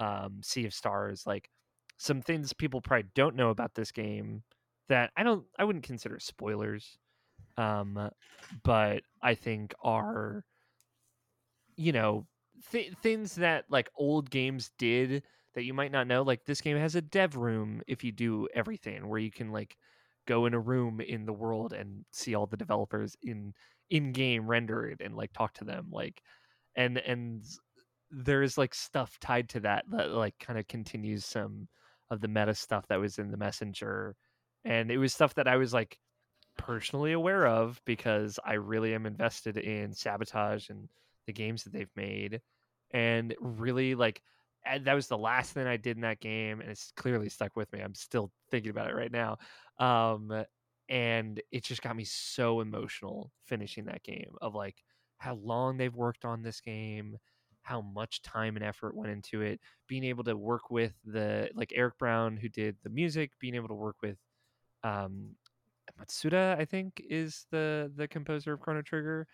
um sea of stars like some things people probably don't know about this game that i don't i wouldn't consider spoilers um but i think are you know th- things that like old games did that you might not know like this game has a dev room if you do everything where you can like go in a room in the world and see all the developers in in game render it and like talk to them like and and there's like stuff tied to that that like kind of continues some of the meta stuff that was in the messenger and it was stuff that i was like personally aware of because I really am invested in sabotage and the games that they've made, and really like that was the last thing I did in that game, and it's clearly stuck with me. I'm still thinking about it right now, um, and it just got me so emotional finishing that game of like how long they've worked on this game how much time and effort went into it being able to work with the like eric brown who did the music being able to work with um Mitsuda, I think, is the the composer of Chrono Trigger,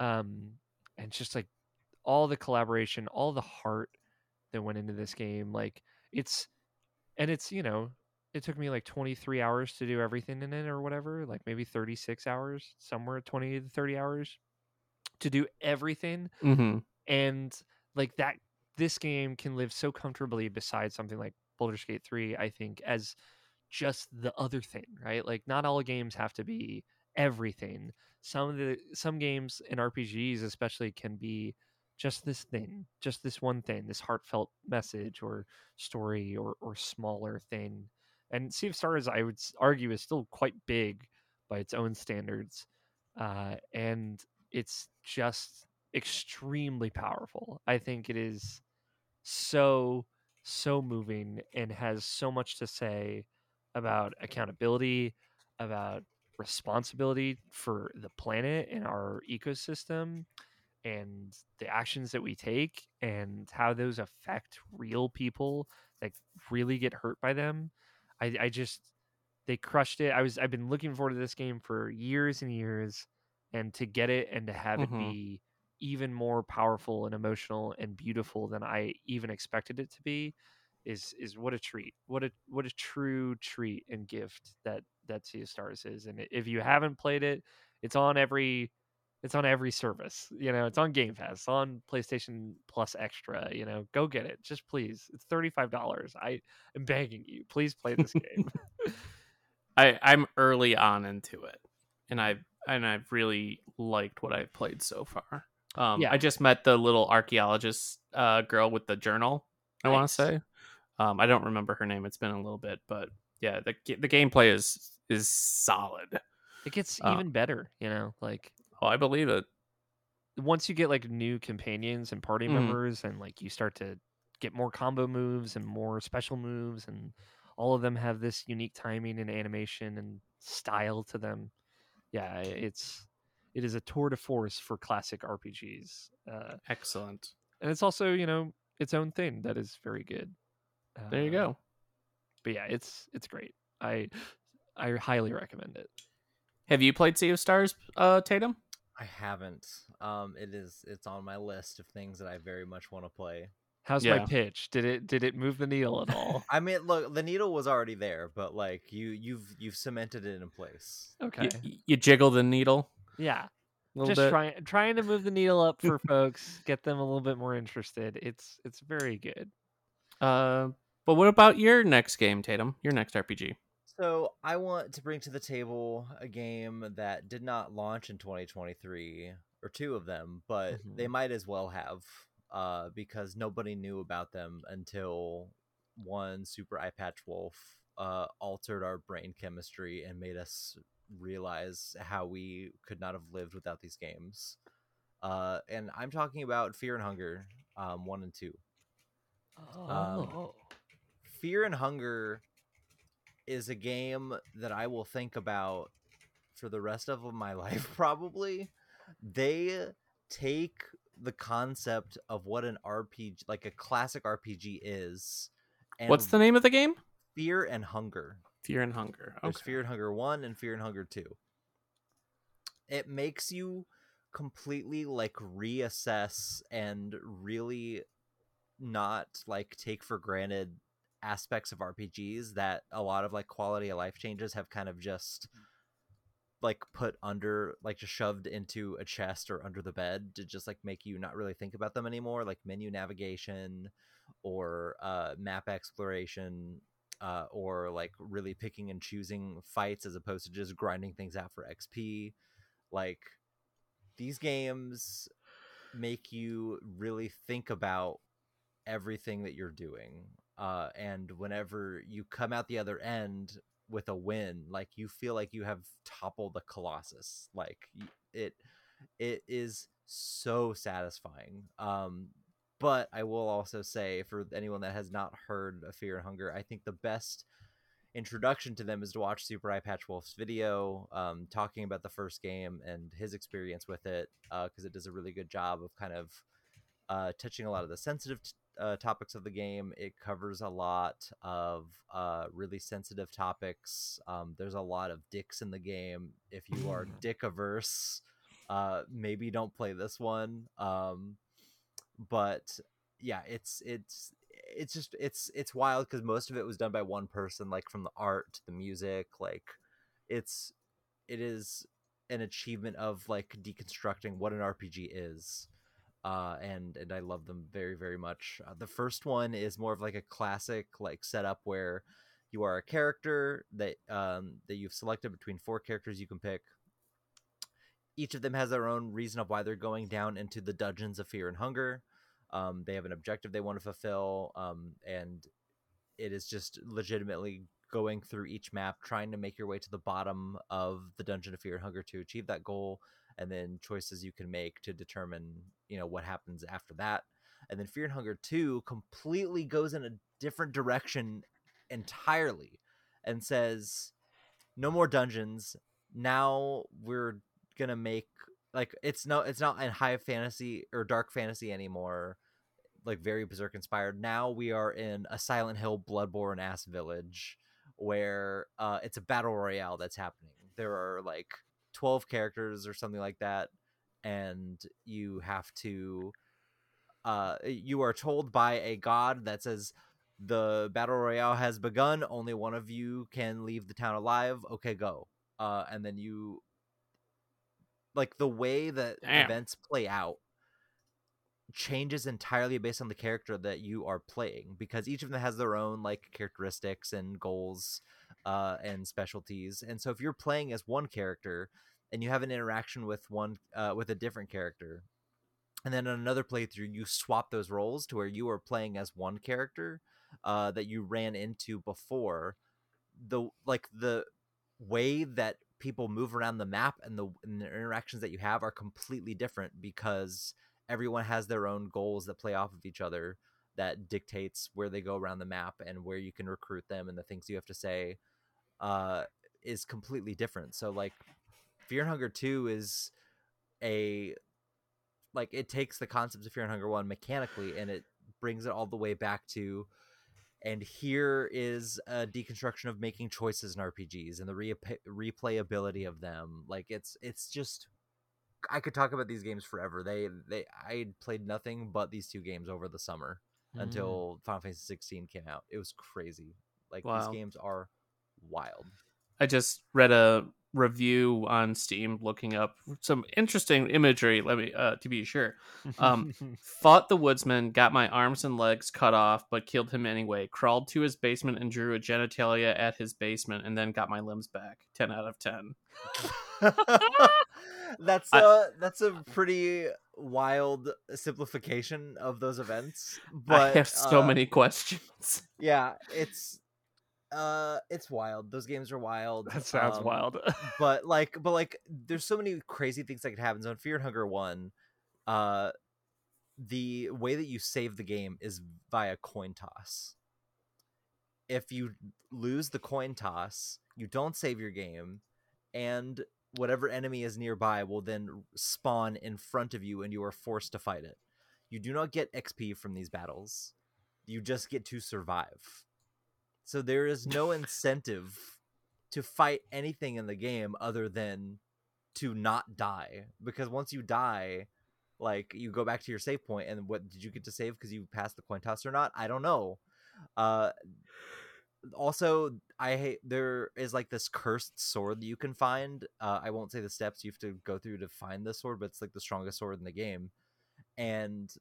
um, and just like all the collaboration, all the heart that went into this game. Like it's, and it's you know, it took me like 23 hours to do everything in it or whatever, like maybe 36 hours, somewhere 20 to 30 hours to do everything Mhm. and like that this game can live so comfortably beside something like Baldur's Gate 3 I think as just the other thing right? Like not all games have to be everything. Some of the some games in RPGs especially can be just this thing just this one thing this heartfelt message or story or or smaller thing and Sea of Stars I would argue is still quite big by its own standards uh and it's just extremely powerful. I think it is so so moving and has so much to say about accountability, about responsibility for the planet and our ecosystem and the actions that we take and how those affect real people that really get hurt by them. I, I just they crushed it. I was I've been looking forward to this game for years and years and to get it and to have Mhm. it be even more powerful and emotional and beautiful than I even expected it to be is is what a treat. What a what a true treat and gift that that Sea of Stars is. And if you haven't played it, it's on every it's on every service. You know, it's on Game Pass, it's on PlayStation Plus Extra. You know, go get it. Just please. It's thirty five dollars. I am begging you. Please play this game. I I'm early on into it, and I and I've really liked what I've played so far. Um, Yeah. I just met the little archaeologist uh, girl with the journal. I want to say, um, I don't remember her name. It's been a little bit, but yeah, the the gameplay is is solid. it gets Uh, even better. You know, like Oh, I believe it. once you get like new companions and party Mhm. members and like you start to get more combo moves and more special moves and all of them have this unique timing and animation and style to them yeah it's it is a tour de force for classic rpgs uh, Excellent. and it's also you know its own thing that is very good There you Uh, go. but yeah it's it's great i i highly recommend it Have you played Sea of Stars, uh, Tatum? I haven't. Um, it is. It's on my list of things that I very much want to play. how's Yeah. my pitch did it did it move the needle at all I mean, look, the needle was already there, but like you, you've you've cemented it in place. okay You, you jiggle the needle yeah just bit. trying trying to move the needle up for folks, get them a little bit more interested. It's it's very good. Uh, but what about your next game, Tatum? Your next RPG? So I want to bring to the table a game that did not launch in 2023, or two of them, but they Mhm. might as well have, uh, because nobody knew about them until one Super Eyepatch Wolf uh, altered our brain chemistry and made us realize how we could not have lived without these games. Uh, and I'm talking about Fear and Hunger, um, one and two. Oh, Fear and Hunger is a game that I will think about for the rest of my life probably. They take the concept of what an RPG like a classic RPG is and What's the name of the game? Fear and Hunger. Fear and Hunger. There's Fear and Hunger 1 and Fear and Hunger 2. It makes you completely like reassess and really not like take for granted aspects of RPGs that a lot of like quality of life changes have kind of just like put under like just shoved into a chest or under the bed to just like make you not really think about them anymore like menu navigation or uh map exploration uh or like really picking and choosing fights as opposed to just grinding things out for XP like these games make you really think about everything that you're doing uh and whenever you come out the other end with a win like you feel like you have toppled the colossus like it it is so satisfying um but i will also say for anyone that has not heard of fear and hunger i think the best introduction to them is to watch super eyepatch wolf's video um talking about the first game and his experience with it uh because it does a really good job of kind of uh touching a lot of the sensitive t- uh, topics of the game. It covers a lot of uh, really sensitive topics. Um, there's a lot of dicks in the game. If you are dick averse, uh, maybe don't play this one. Um, but yeah, it's it's it's just it's it's wild because most of it was done by one person, like from the art to the music. Like it's it is an achievement of like deconstructing what an RPG is uh, and and I love them very very much. Uh, the first one is more of like a classic like setup where you are a character that um, that you've selected between four characters you can pick. Each of them has their own reason of why they're going down into the dungeons of fear and hunger. Um, they have an objective they want to fulfill, um, and it is just legitimately going through each map, trying to make your way to the bottom of the dungeon of fear and hunger to achieve that goal and then choices you can make to determine you know what happens after that. And then fear and hunger 2 completely goes in a different direction entirely and says no more dungeons. Now we're gonna make like it's no it's not in high fantasy or dark fantasy anymore like very berserk inspired. Now we are in a silent hill bloodborne ass village where uh it's a battle royale that's happening. There are like 12 characters or something like that and you have to uh you are told by a god that says the battle royale has begun. Only one of you can leave the town alive. Okay go. Uh and then you like the way that Damn. events play out changes entirely based on the character that you are playing because each of them has their own like characteristics and goals uh, and specialties. And so if you're playing as one character and you have an interaction with one uh, with a different character, and then in another playthrough you swap those roles to where you are playing as one character uh, that you ran into before, the like the way that people move around the map and the, and the interactions that you have are completely different because everyone has their own goals that play off of each other that dictates where they go around the map and where you can recruit them and the things you have to say uh, is completely different. So like Fear and Hunger 2 is a like it takes the concepts of Fear and Hunger 1 mechanically and it brings it all the way back to and here is a deconstruction of making choices in RPGs and the re- replayability of them. Like it's it's just I could talk about these games forever. They they I played nothing but these two games over the summer Mm. until Final Fantasy 16 came out. It was crazy. Like Wow. these games are wild. I just read a review on Steam looking up some interesting imagery, let me uh to be sure. Um, Fought the woodsman, got my arms and legs cut off, but killed him anyway. Crawled to his basement and drew a genitalia at his basement, and then got my limbs back. Ten out of ten. that's I- a that's a pretty wild simplification of those events. But I have so uh, many questions. Yeah, it's uh it's wild. Those games are wild. that sounds um, wild. but like but like there's so many crazy things that could happen so in fear and hunger 1 uh the way that you save the game is via coin toss if you lose the coin toss, you don't save your game, and whatever enemy is nearby will then spawn in front of you, and you are forced to fight it. You do not get XP from these battles. You just get to survive. So there is no incentive to fight anything in the game other than to not die because once you die like you go back to your save point and what did you get to save because you passed the coin toss or not? I don't know. Uh also i hate there is like this cursed sword that you can find. Uh i won't say the steps you have to go through to find the sword but it's like the strongest sword in the game. And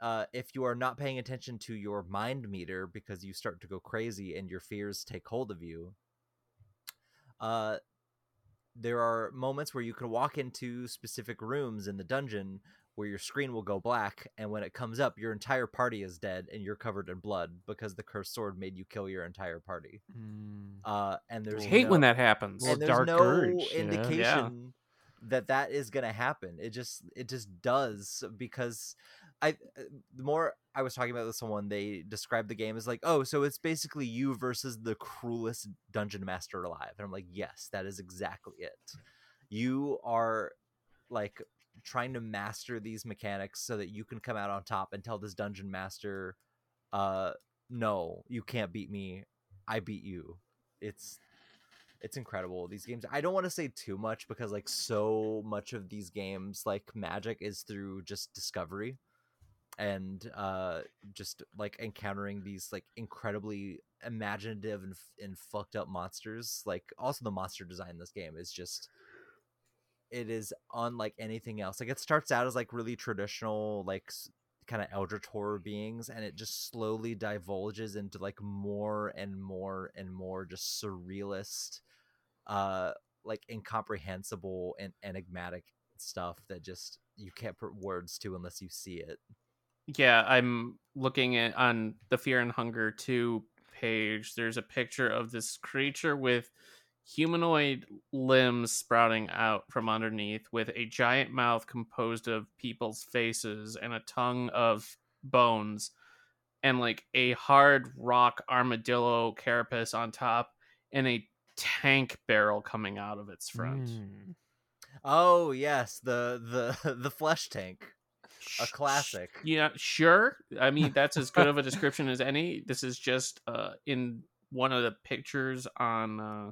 uh if you are not paying attention to your mind meter because you start to go crazy and your fears take hold of you uh there are moments where you can walk into specific rooms in the dungeon where your screen will go black and when it comes up your entire party is dead and you're covered in blood because the cursed sword made you kill your entire party Mm. uh and there's I hate no, when that happens. And there's Dark no Urge, you know? indication that that is gonna happen it just it just does because i uh, the more i was talking about with someone they described the game as like oh so it's basically you versus the cruelest dungeon master alive. And i'm like yes that is exactly it. You are like trying to master these mechanics so that you can come out on top and tell this dungeon master uh no you can't beat me. I beat you. It's it's incredible these games. I don't want to say too much because like so much of these games like magic is through just discovery and uh just like encountering these like incredibly imaginative and, and fucked up monsters like also the monster design in this game is just it is unlike anything else like it starts out as like really traditional like kind of eldritch horror beings and it just slowly divulges into like more and more and more just surrealist uh like incomprehensible and enigmatic stuff that just you can't put words to unless you see it Yeah, I'm looking at on the Fear and Hunger 2 page. There's a picture of this creature with humanoid limbs sprouting out from underneath with a giant mouth composed of people's faces and a tongue of bones and like a hard rock armadillo carapace on top and a tank barrel coming out of its front. Mm. oh yes the the the flesh tank a classic. Yeah, sure. I mean, that's as good of a description as any. This is just uh, in one of the pictures on uh,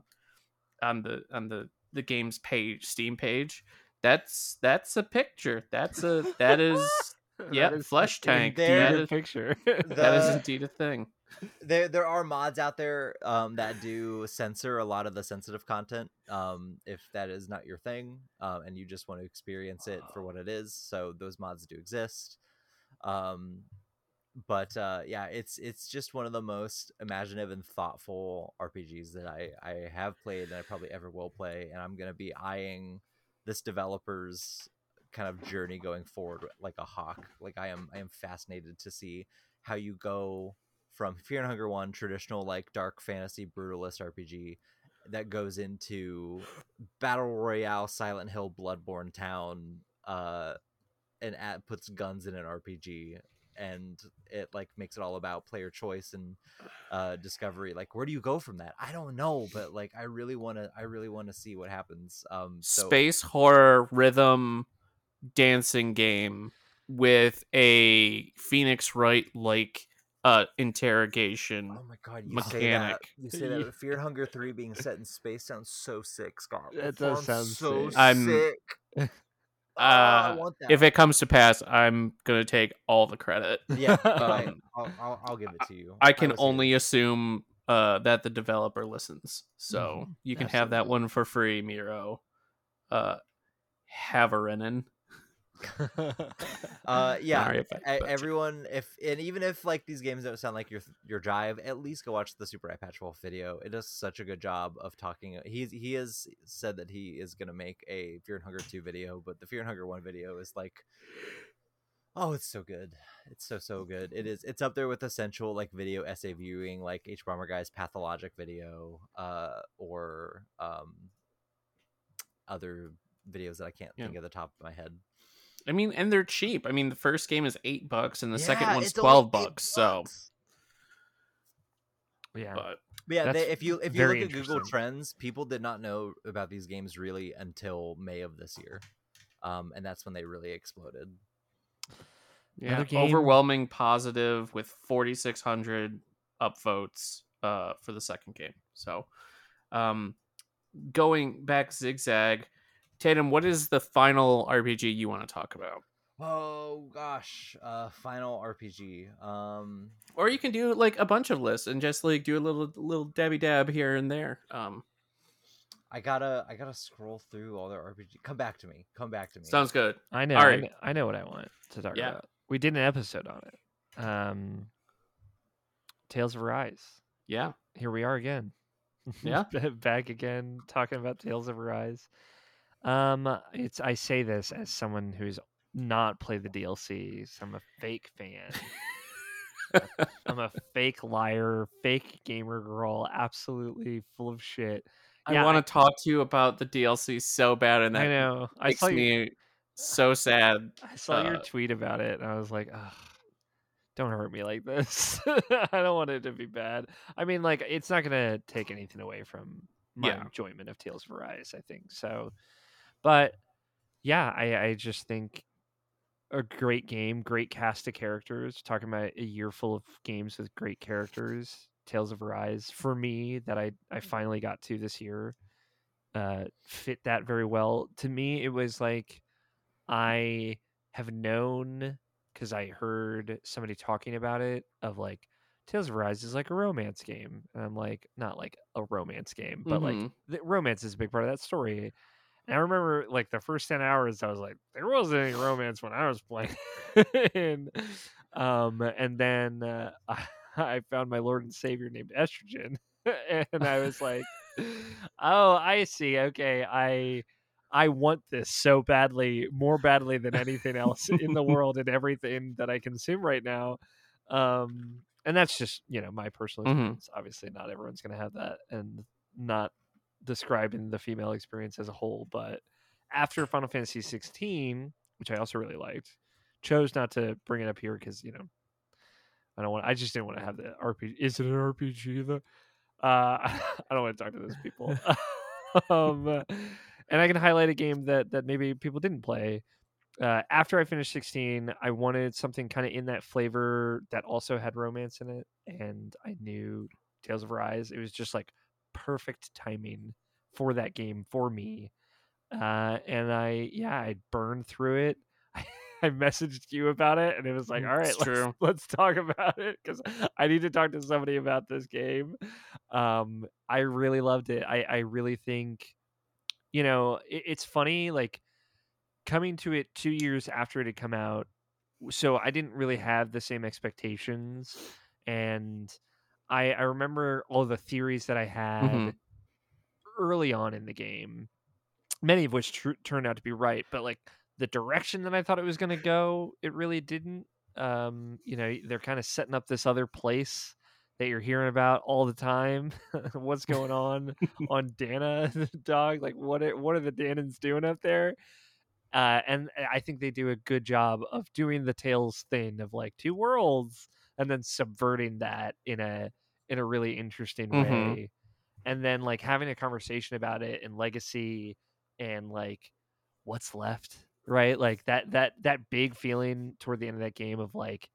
on the on the the game's page, Steam page. That's that's a picture. That's a that is yeah, flesh tank. That is, picture. that is indeed a thing. There there are mods out there um, that do censor a lot of the sensitive content um, if that is not your thing um, and you just want to experience it for what it is so those mods do exist. Um, but uh, yeah it's it's just one of the most imaginative and thoughtful rpgs that i i have played and i probably ever will play and i'm going to be eyeing this developer's kind of journey going forward like a hawk. Like i am i am fascinated to see how you go from Fear and Hunger One, traditional like dark fantasy brutalist RPG, that goes into battle royale, Silent Hill, Bloodborne Town, uh, and at, puts guns in an RPG, and it like makes it all about player choice and uh, discovery. Like, where do you go from that? I don't know, but like, I really want to. I really want to see what happens. Um, so Space horror rhythm dancing game with a Phoenix Wright like uh interrogation. Oh my god, you say that. mechanic. You say that. Fear Hunger Three being set in space sounds so sick, Scott. It does sound so sick. I'm- sick. Ah, I Uh, want that. if it comes to pass, I'm gonna take all the credit. yeah. Um, I'll, I'll, I'll give it to you. I can will see it. only assume uh, that the developer listens, so Mhm, you can have that one for free, Miro. Uh, Haverinen. uh yeah Sorry if I e- butchered. everyone if and even if like these games don't sound like your your drive at least go watch the super eyepatch wolf video it does such a good job of talking he's he has said that he is going to make a fear and hunger 2 video but the fear and hunger 1 video is like oh it's so good it's so so good it is it's up there with essential like video essay viewing like hbomberguy's pathologic video uh or um other videos that i can't Yeah. think of the top of my head I mean, and they're cheap. I mean, the first game is eight bucks, and the second one's twelve only twelve eight bucks. So. Yeah. But But yeah, they, if you if you look at Google. Trends, people did not know about these games really until May of this year, um, and that's when they really exploded. yeah, game- overwhelming positive with 4,600 upvotes uh, for the second game. So, um, going back zigzag, Tatum, what is the final RPG you want to talk about? Oh gosh, uh, final RPG. Um, Or you can do like a bunch of lists and just like do a little little dabby dab here and there. Um, I gotta I gotta scroll through all their RPG. Come back to me. Come back to me. sounds good. I know. All I right. I know what I want to talk Yeah. about. We did an episode on it. Um, Tales of Arise. Yeah, Here we are again. Yeah. Back again talking about Tales of Arise. Um, it's I say this as someone who's not played the DLC. So I'm a fake fan. I'm a fake liar, fake gamer girl, absolutely full of shit. I want to talk to you about the DLC so bad, and that I know. I makes saw your, so sad. I saw your uh, tweet about it, and I was like, Ugh, "Don't hurt me like this. I don't want it to be bad." I mean, like, it's not gonna take anything away from my Yeah. enjoyment of Tales of Arise. I think so, but yeah, I, I just think a great game, great cast of characters. Talking about a year full of games with great characters. Tales of Arise for me that I I finally got to this year uh fit that very well. To me it was like I have known cuz I heard somebody talking about it of like Tales of Arise is like a romance game. And I'm like not like a romance game, but like Mhm. the romance is a big part of that story. And I remember like the first 10 hours I was like there wasn't any romance when I was playing. and um and then uh, I found my lord and savior named Estrogen and I was like oh, I see. Okay, I I want this so badly, more badly than anything else in the world and everything that I consume right now. Um, and that's just you know my personal Mhm. experience. Obviously, not everyone's going to have that, and not describing the female experience as a whole. But after Final Fantasy 16, which I also really liked, chose not to bring it up here because you know I don't want. I just didn't want to have the RPG. Is it an RPG though? Uh, I don't want to talk to those people. um, and I can highlight a game that that maybe people didn't play. Uh, after I finished 16, I wanted something kind of in that flavor that also had romance in it, and I knew Tales of Rise. It was just like perfect timing for that game for me. Uh, and I, yeah, I burned through it. I messaged you about it, and it was like, Mm, all right, let's, let's talk about it because I need to talk to somebody about this game. Um, I really loved it. I, I really think, you know, it, it's funny, like coming to it two years after it had come out. So I didn't really have the same expectations, and I I remember all the theories that I had Mhm. early on in the game, many of which tr- turned out to be right, but like the direction that I thought it was going to go, it really didn't. Um, you know, they're kind of setting up this other place that you're hearing about all the time. What's going on on Dahna dog? Like what are, what are the Dahnans doing up there? Uh, and I think they do a good job of doing the Tales thing of like two worlds and then subverting that in a in a really interesting Mhm. way. And then like having a conversation about it and legacy and like what's left, right? Like that that that big feeling toward the end of that game of like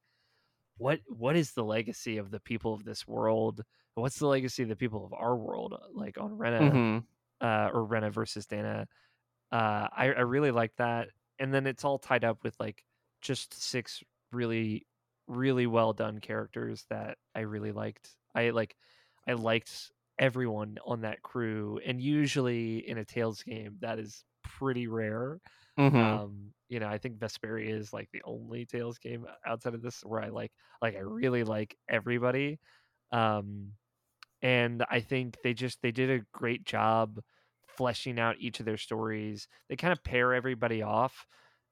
what what is the legacy of the people of this world? What's the legacy of the people of our world? Like on Rena Mhm. uh, or Rena versus Dahna. Uh, I, I really like that. And then it's all tied up with like just six really, really well done characters that I really liked. I like, I liked everyone on that crew. And usually in a Tales game, that is pretty rare. Mhm. Um, you know, I think Vesperia is like the only Tales game outside of this where I like, like I really like everybody. Um, and I think they just they did a great job fleshing out each of their stories. They kind of pair everybody off,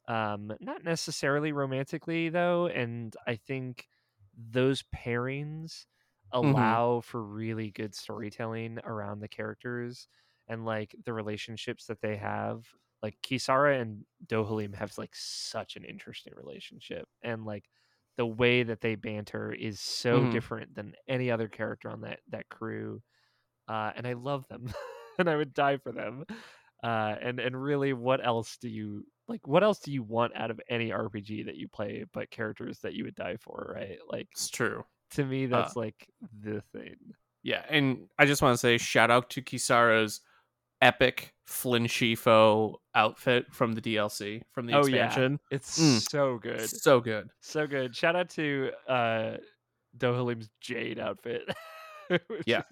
um, not necessarily romantically though, and I think those pairings allow for really good storytelling around the characters and like the relationships that they have. Like Kisara and Dohalim have like such an interesting relationship, and like the way that they banter is so Mhm. different than any other character on that that crew, uh, and I love them, and I would die for them. Uh, and and really, what else do you like? What else do you want out of any RPG that you play, but characters that you would die for, right? Like It's true. to me, that's like the thing. Yeah, and I just want to say shout out to Kisara's epic Flynn Scifo outfit from the DLC from the Oh, yeah. expansion. It's Mm. so good. So good. So good. Shout out to uh Dohalim's Jade outfit. Yeah.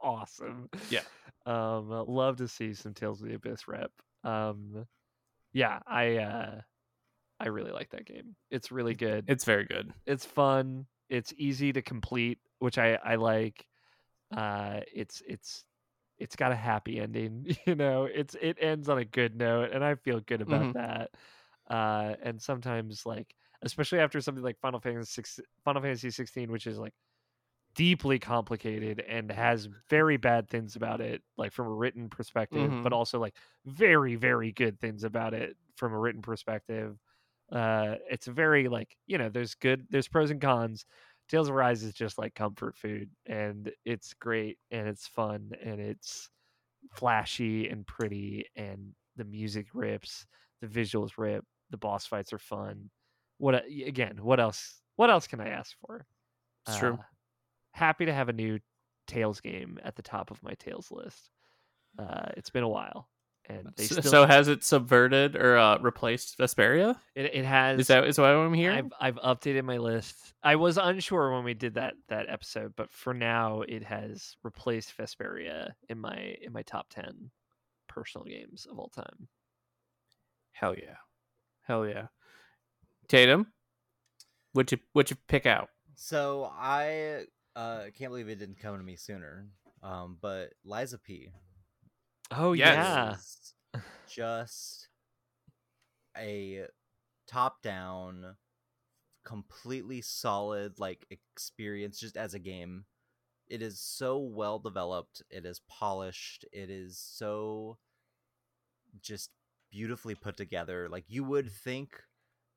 awesome. Yeah. Um love to see some Tales of the Abyss rep. Um yeah, I uh I really like that game. It's really good. It's very good. it's fun. It's easy to complete, which I I like. Uh it's it's it's got a happy ending, you know. It's it ends on a good note and I feel good about Mhm. that. Uh and sometimes like especially after something like Final Fantasy 6 Final Fantasy 16 which is like deeply complicated and has very bad things about it like from a written perspective but Mhm. also like very very good things about it from a written perspective uh it's very like you know there's good there's pros and cons tales of rise is just like comfort food and it's great and it's fun and it's flashy and pretty and the music rips the visuals rip the boss fights are fun what again what else what else can i ask for It's true. Happy to have a new Tales game at the top of my Tales list. Uh, it's been a while, and they So, still so has it subverted or uh, replaced Vesperia? it, it has. Is that is what I'm hearing? I've I've updated my list. I was unsure when we did that that episode, but for now, it has replaced Vesperia in my in my top ten personal games of all time. Hell yeah, hell yeah. Tatum, what you what you pick out? So I uh, can't believe it didn't come to me sooner. Um, but Lies of P. Oh Yes. yeah, just a top-down, completely solid like experience just as a game. It is so well developed. It is polished. It is so just beautifully put together. Like you would think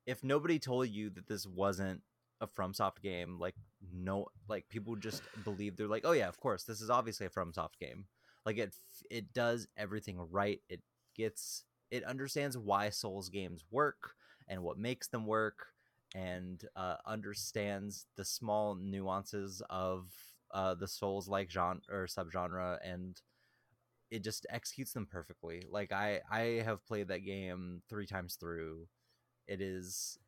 if nobody told you that this wasn't a FromSoft game, like no, like people just believe they're like, oh yeah, of course, this is obviously a FromSoft game. Like it, it does everything right. It gets, it understands why Souls games work and what makes them work, and uh, understands the small nuances of uh, the Souls like genre or subgenre, and it just executes them perfectly. Like I, I have played that game three times through. It is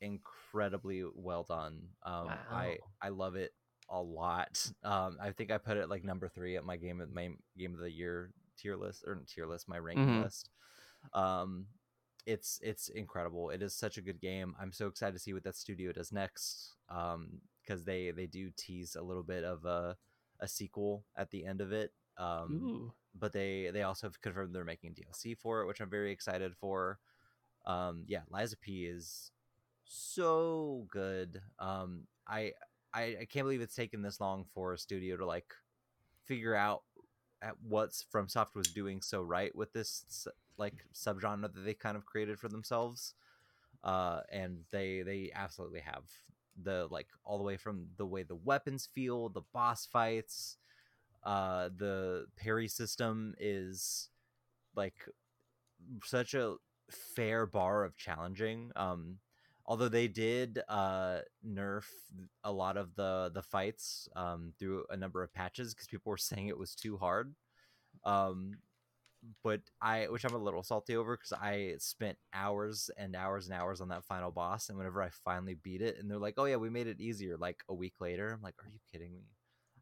incredibly well done. Um, I Wow. I love it a lot. Um, I think I put it like number three at my game of my game of the year tier list or tier list, my ranking Mhm. list. Um, it's it's incredible. It is such a good game. I'm so excited to see what that studio does next. Um, because they they do tease a little bit of a a sequel at the end of it. Um, Ooh. but they they also have confirmed they're making DLC for it, which I'm very excited for. Um, yeah, Lies of P is so good. Um, I, I I can't believe it's taken this long for a studio to like figure out at what's FromSoft was doing so right with this like subgenre that they kind of created for themselves. Uh, and they they absolutely have the like all the way from the way the weapons feel, the boss fights, uh the parry system is like such a fair bar of challenging um although they did uh nerf a lot of the the fights um through a number of patches because people were saying it was too hard um but i which i'm a little salty over because i spent hours and hours and hours on that final boss and whenever i finally beat it and they're like oh yeah we made it easier like a week later i'm like are you kidding me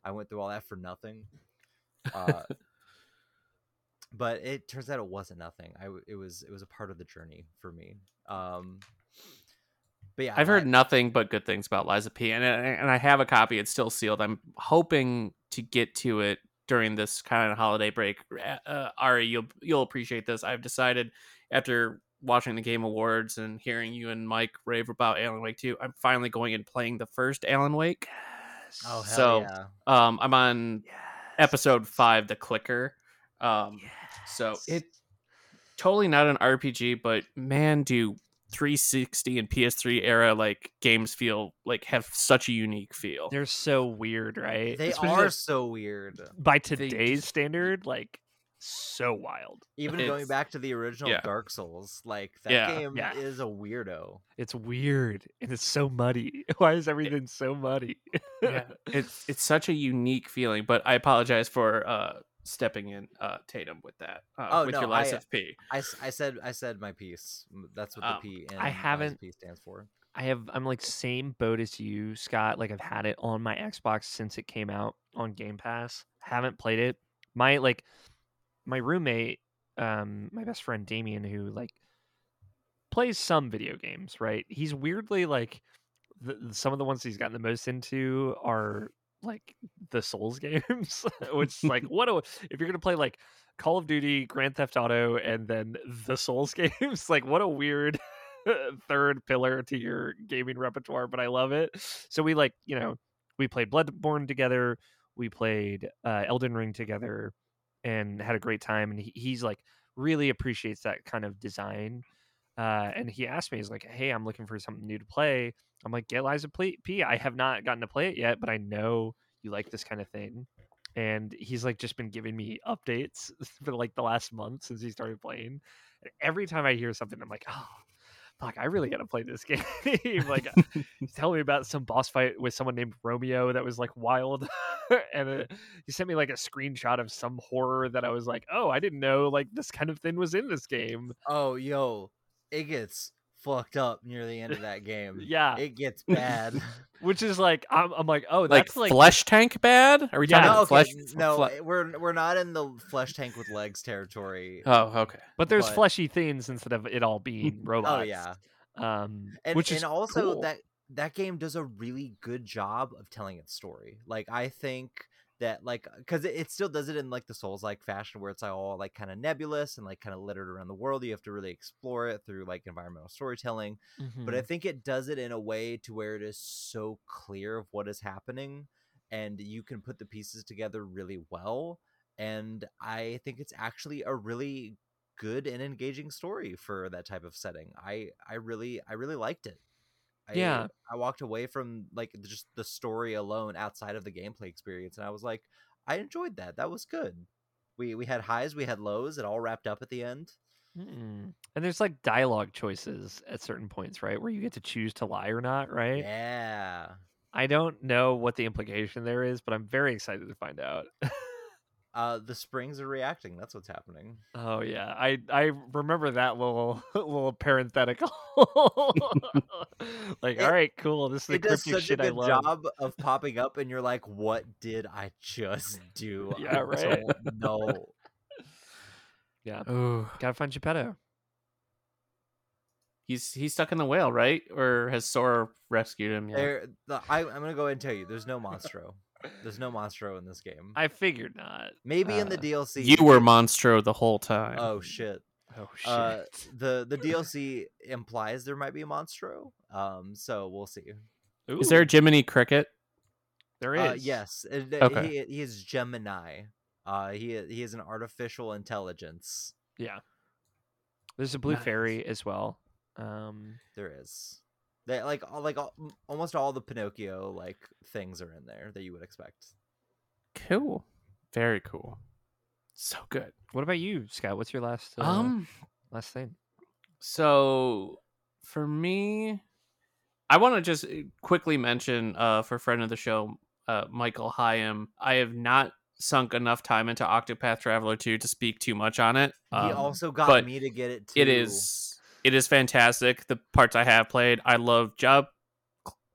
i went through all that for nothing uh, but it turns out it wasn't nothing. I it was it was a part of the journey for me. Um, but yeah, I've heard Li- nothing but good things about Lies of P, and and I have a copy. It's still sealed. I'm hoping to get to it during this kind of holiday break. Uh, Auri, you'll you'll appreciate this. I've decided after watching the Game Awards and hearing you and Mike rave about Alan Wake 2, I'm finally going and playing the first Alan Wake. Yes. Oh hell so- yeah! Um, I'm on Yes. episode five, the clicker. Um, so it totally not an RPG, but man, do 360 and PS3 era like games feel like have such a unique feel. They're so weird, right? They Especially, are like, so weird. by today's just- standard, like so wild. Even It's- going back to the original yeah. Dark Souls, like that Yeah. game Yeah. is a weirdo. It's weird and it's so muddy. Why is everything so muddy? yeah, it's it's such a unique feeling. But I apologize for uh stepping in uh Tatum with that. Uh, Oh, with no, your I- lies of P. I, s- I said I said my piece. That's what Um, the P in I haven't- P stands for. I have I'm like same boat as you, Scott. Like I've had it on my Xbox since it came out on Game Pass. Haven't played it. My like my roommate, um, my best friend Damien, who like plays some video games, right? He's weirdly like the, some of the ones he's gotten the most into are like the Souls games, which like what a if you're gonna play like Call of Duty, Grand Theft Auto, and then the Souls games, like what a weird third pillar to your gaming repertoire, but I love it. So we like, you know, we played Bloodborne together, we played uh, Elden Ring together, and had a great time. And he, he's like really appreciates that kind of design. Uh, and he asked me, he's like, "Hey, I'm looking for something new to play." I'm like, "Get Lies of P. P. I have not gotten to play it yet, but I know you like this kind of thing." And he's like just been giving me updates for like the last month since he started playing. And every time I hear something, I'm like, "Oh, fuck, I really got to play this game." like, tell me about some boss fight with someone named Romeo that was like wild, and uh he sent me like a screenshot of some horror that I was like, "Oh, I didn't know like this kind of thing was in this game." Oh, yo, it gets fucked up near the end of that game. Yeah. it gets bad. Which is like, I'm, I'm like, oh, Like, that's like, flesh tank bad? Are we Yeah, talking no, about flesh? okay, no, fle- we're we're not in the flesh tank with legs territory. oh, okay. but there's but- fleshy things instead of it all being robots. oh yeah, um, and which and is also cool. that that game does a really good job of telling its story. Like I think that like because it, it still does it in like the Souls like fashion where it's like all like kind of nebulous and like kind of littered around the world. You have to really explore it through like environmental storytelling. but I Mhm. think it does it in a way to where it is so clear of what is happening and you can put the pieces together really well and I think it's actually a really good and engaging story for that type of setting. I I really I really liked it. I, Yeah. I walked away from like just the story alone outside of the gameplay experience and I was like I enjoyed that. That was good. We we had highs, we had lows, it all wrapped up at the end. Mm. and there's like dialogue choices at certain points, right, where you get to choose to lie or not, right? Yeah. I don't know what the implication there is, but I'm very excited to find out. Uh the springs are reacting. That's what's happening. Oh yeah, I I remember that little little parenthetical. like, It- all right, cool. This is the it does cryptic such a shit I good love. job of popping up, and you're like, "What did I just do?" Yeah, I right. don't know. Yeah, Ooh. gotta find Geppetto. He's he's stuck in the whale, right? Or has Sora rescued him yet? There, the, I, I'm gonna go ahead and tell you, there's no Monstro. There's no Monstro in this game. I figured not. Maybe in the uh, DLC. You were Monstro the whole time. Oh shit. Oh shit. Uh, the the DLC implies there might be a Monstro. Um, so we'll see. Is there a Jiminy Cricket? there is. Uh, yes, it- it- Okay. he he is Gemini. Uh, he he is an artificial intelligence. Yeah. There's a blue Nice. fairy as well. Um, There is. They like all, like all, almost all the Pinocchio like things are in there that you would expect. Cool. Very cool. So good. what about you, Scott? What's your last uh, Um last thing? so for me I want to just uh, quickly mention uh for friend of the show uh Michael Hyam. I have not sunk enough time into Octopath Traveler 2 to speak too much on it. he Um, also got but me to get it too. it is it is fantastic. The parts i have played i love job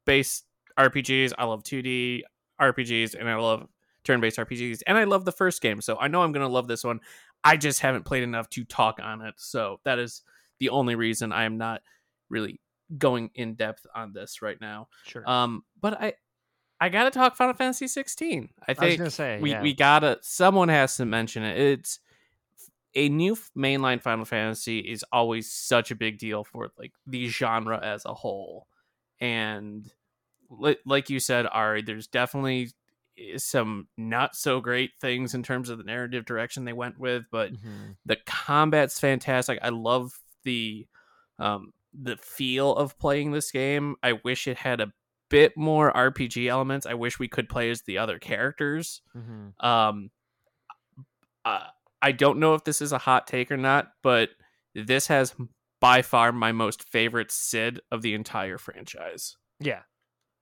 based rpgs i love 2d rpgs and i love turn-based rpgs and i love the first game so i know i'm going to love this one. I just haven't played enough to talk on it so that is the only reason i am not really going in depth on this right now. Sure. um but i i gotta talk final fantasy 16 i I was think gonna say we yeah. we gotta someone has to mention it. It's a new mainline final fantasy is always such a big deal for like the genre as a whole and li- like you said auri there's definitely eh, some not so great things in terms of the narrative direction they went with but Mhm. the combat's fantastic i love the um the feel of playing this game. I wish it had a bit more RPG elements. I wish we could play as the other characters. Mm-hmm. Um, uh, I don't know if this is a hot take or not, but this has by far my most favorite Cid of the entire franchise. Yeah,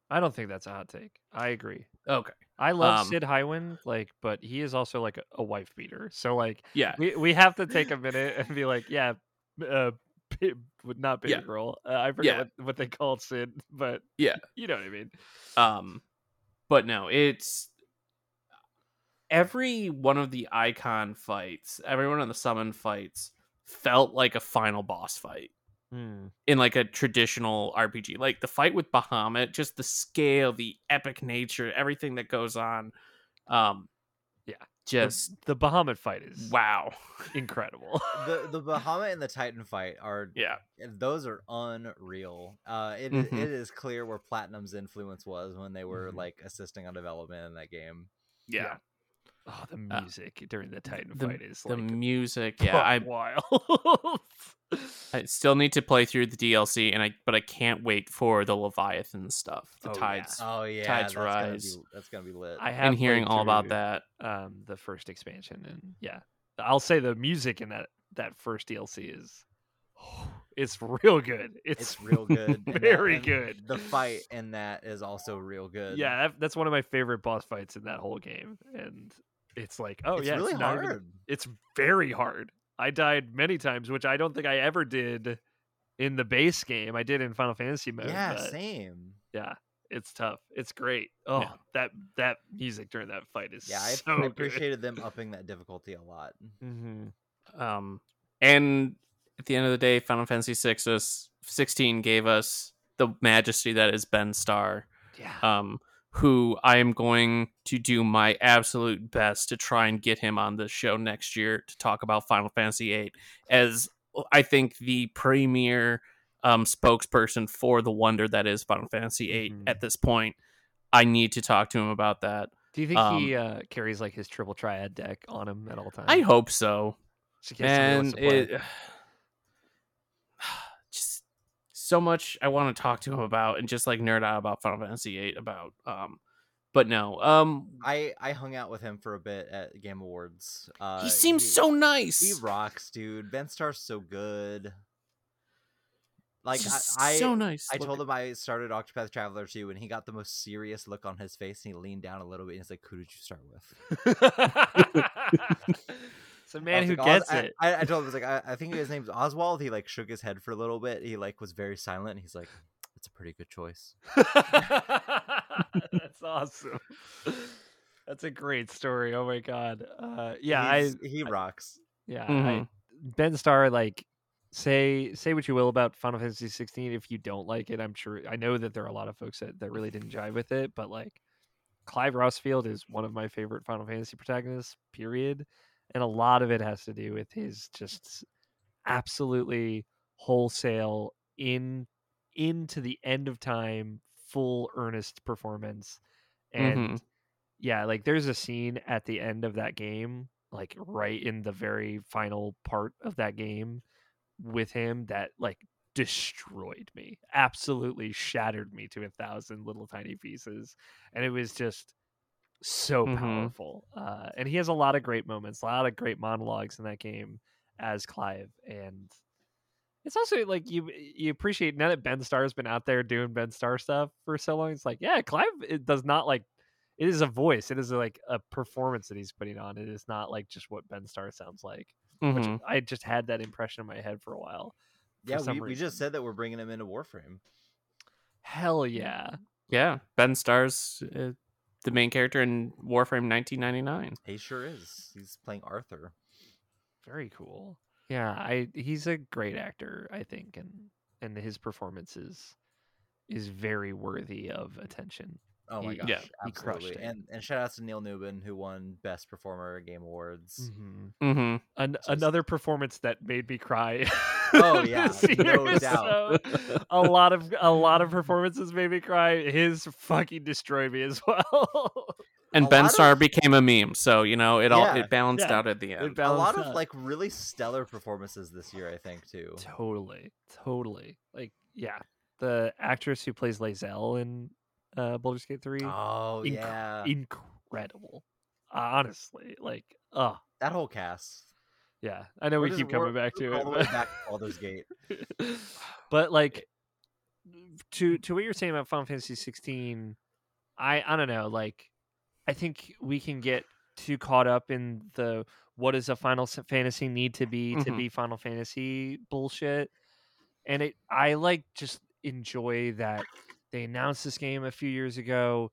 I don't think that's a hot take. I agree. Okay. I love Um, Cid Highwind, like, but he is also like a, a wife beater. So like, Yeah. we we have to take a minute and be like, yeah, uh, would not baby Yeah. girl. Uh, I forget Yeah. what, what they called Cid, but Yeah. you know what I mean. Um, but no, it's every one of the icon fights, every one of the summon fights felt like a final boss fight Hmm. in like a traditional RPG. Like the fight with Bahamut, just the scale, the epic nature, everything that goes on. Um, Yeah. just the, the Bahamut fight is wow. incredible. the the Bahamut and the Titan fight are Yeah. those are unreal. Uh, it Mhm. it is clear where Platinum's influence was when they were Mhm. like assisting on development in that game. Yeah. Oh, the Uh, music during the Titan the- fight is The like music, yeah. I'm wild. I still need to play through the DLC, and I but I can't wait for the Leviathan stuff. The Oh, yeah. tides. Oh yeah, Tides that's gonna Rise. be that's gonna be lit. I have and hearing all about that. um the first expansion and yeah i'll say the music in that that first dlc is it's real good it's, it's real good. very and good The fight in that is also real good. yeah that, that's one of my favorite boss fights in that whole game and it's like oh it's yeah really it's not hard. even- it's very hard i died many times which i don't think i ever did in the base game i did in final fantasy mode yeah, same. yeah it's tough it's great oh Yeah. that that music during that fight is Yeah, I, so I good. appreciated them upping that difficulty a lot. Mhm. Um, and at the end of the day, Final Fantasy 6 was, 16 gave us the majesty that is Ben Starr, yeah um, who I am going to do my absolute best to try and get him on the show next year to talk about Final Fantasy VIII, as I think the premier um, spokesperson for the wonder that is Final Fantasy 8 Mhm. at this point. I need to talk to him about that. Do you think Um, he uh, carries like his triple triad deck on him at all times? I hope so. Just in case somebody wants and it so much I want to talk to him about and just like nerd out about Final Fantasy VIII about um but no um I I hung out with him for a bit at Game Awards. Uh, he seems so nice He rocks, dude. Ben Starr's so good. Like I, Just I, so nice I told him I started Octopath Traveler 2 and he got the most serious look on his face and he leaned down a little bit and he's like, Who did you start with? it's a I man who like, gets "Os- it. I, I told him I was like, I, I think his name's Oswald. He like shook his head for a little bit. He like was very silent. He's like, It's a pretty good choice. That's awesome. That's a great story. Oh my god. Uh, yeah, I he rocks. yeah I, Mhm. Ben Starr like say say what you will about Final Fantasy 16 if you don't like it I'm sure I know that there are a lot of folks that, that really didn't jive with it but like Clive Rosfield is one of my favorite Final Fantasy protagonists period and a lot of it has to do with his just absolutely wholesale in into the end of time full earnest performance and Mhm. yeah like there's a scene at the end of that game like right in the very final part of that game with him that like destroyed me absolutely shattered me to a thousand little tiny pieces and it was just so Mhm. powerful uh, and he has a lot of great moments a lot of great monologues in that game as clive and it's also like you you appreciate now that Ben Starr's been out there doing Ben Starr stuff for so long. It's like, yeah, Clive it does not like it is a voice. It is like a performance that he's putting on. It is not like just what Ben Starr sounds like. Which Mhm. I just had that impression in my head for a while. for Yeah, some we, we just said that we're bringing him into Warframe. Hell yeah. yeah Ben Starr's uh, the main character in Warframe 1999 He sure is. He's playing Arthur. Very cool. Yeah, I he's a great actor, I think, and and his performance is is very worthy of attention. Oh my gosh, yeah, he crushed absolutely. And and shout out to Neil Newbon who won Best Performer Game Awards. Mm-hmm. mm-hmm. An- Just- another performance that made me cry. Oh, yeah, no doubt. so a lot of a lot of performances made me cry. His fucking destroyed me as well. and A Ben lot Star of- became a meme, so you know it all Yeah, it balanced yeah. out at the end. a lot balanced of like really stellar performances this year, I think too. Totally, totally. Like, yeah, the actress who plays Lae'zel in uh, Baldur's Gate Three, Oh Inc- yeah, incredible. Honestly, like, oh that whole cast. Yeah. I know we keep coming back to it, all the way but, back to Baldur's Gate. but like, to to what you're saying about Final Fantasy 16, I I don't know. Like, I think we can get too caught up in the what does a Final Fantasy need to be to Mhm. be Final Fantasy bullshit, and it I like just enjoy that they announced this game a few years ago.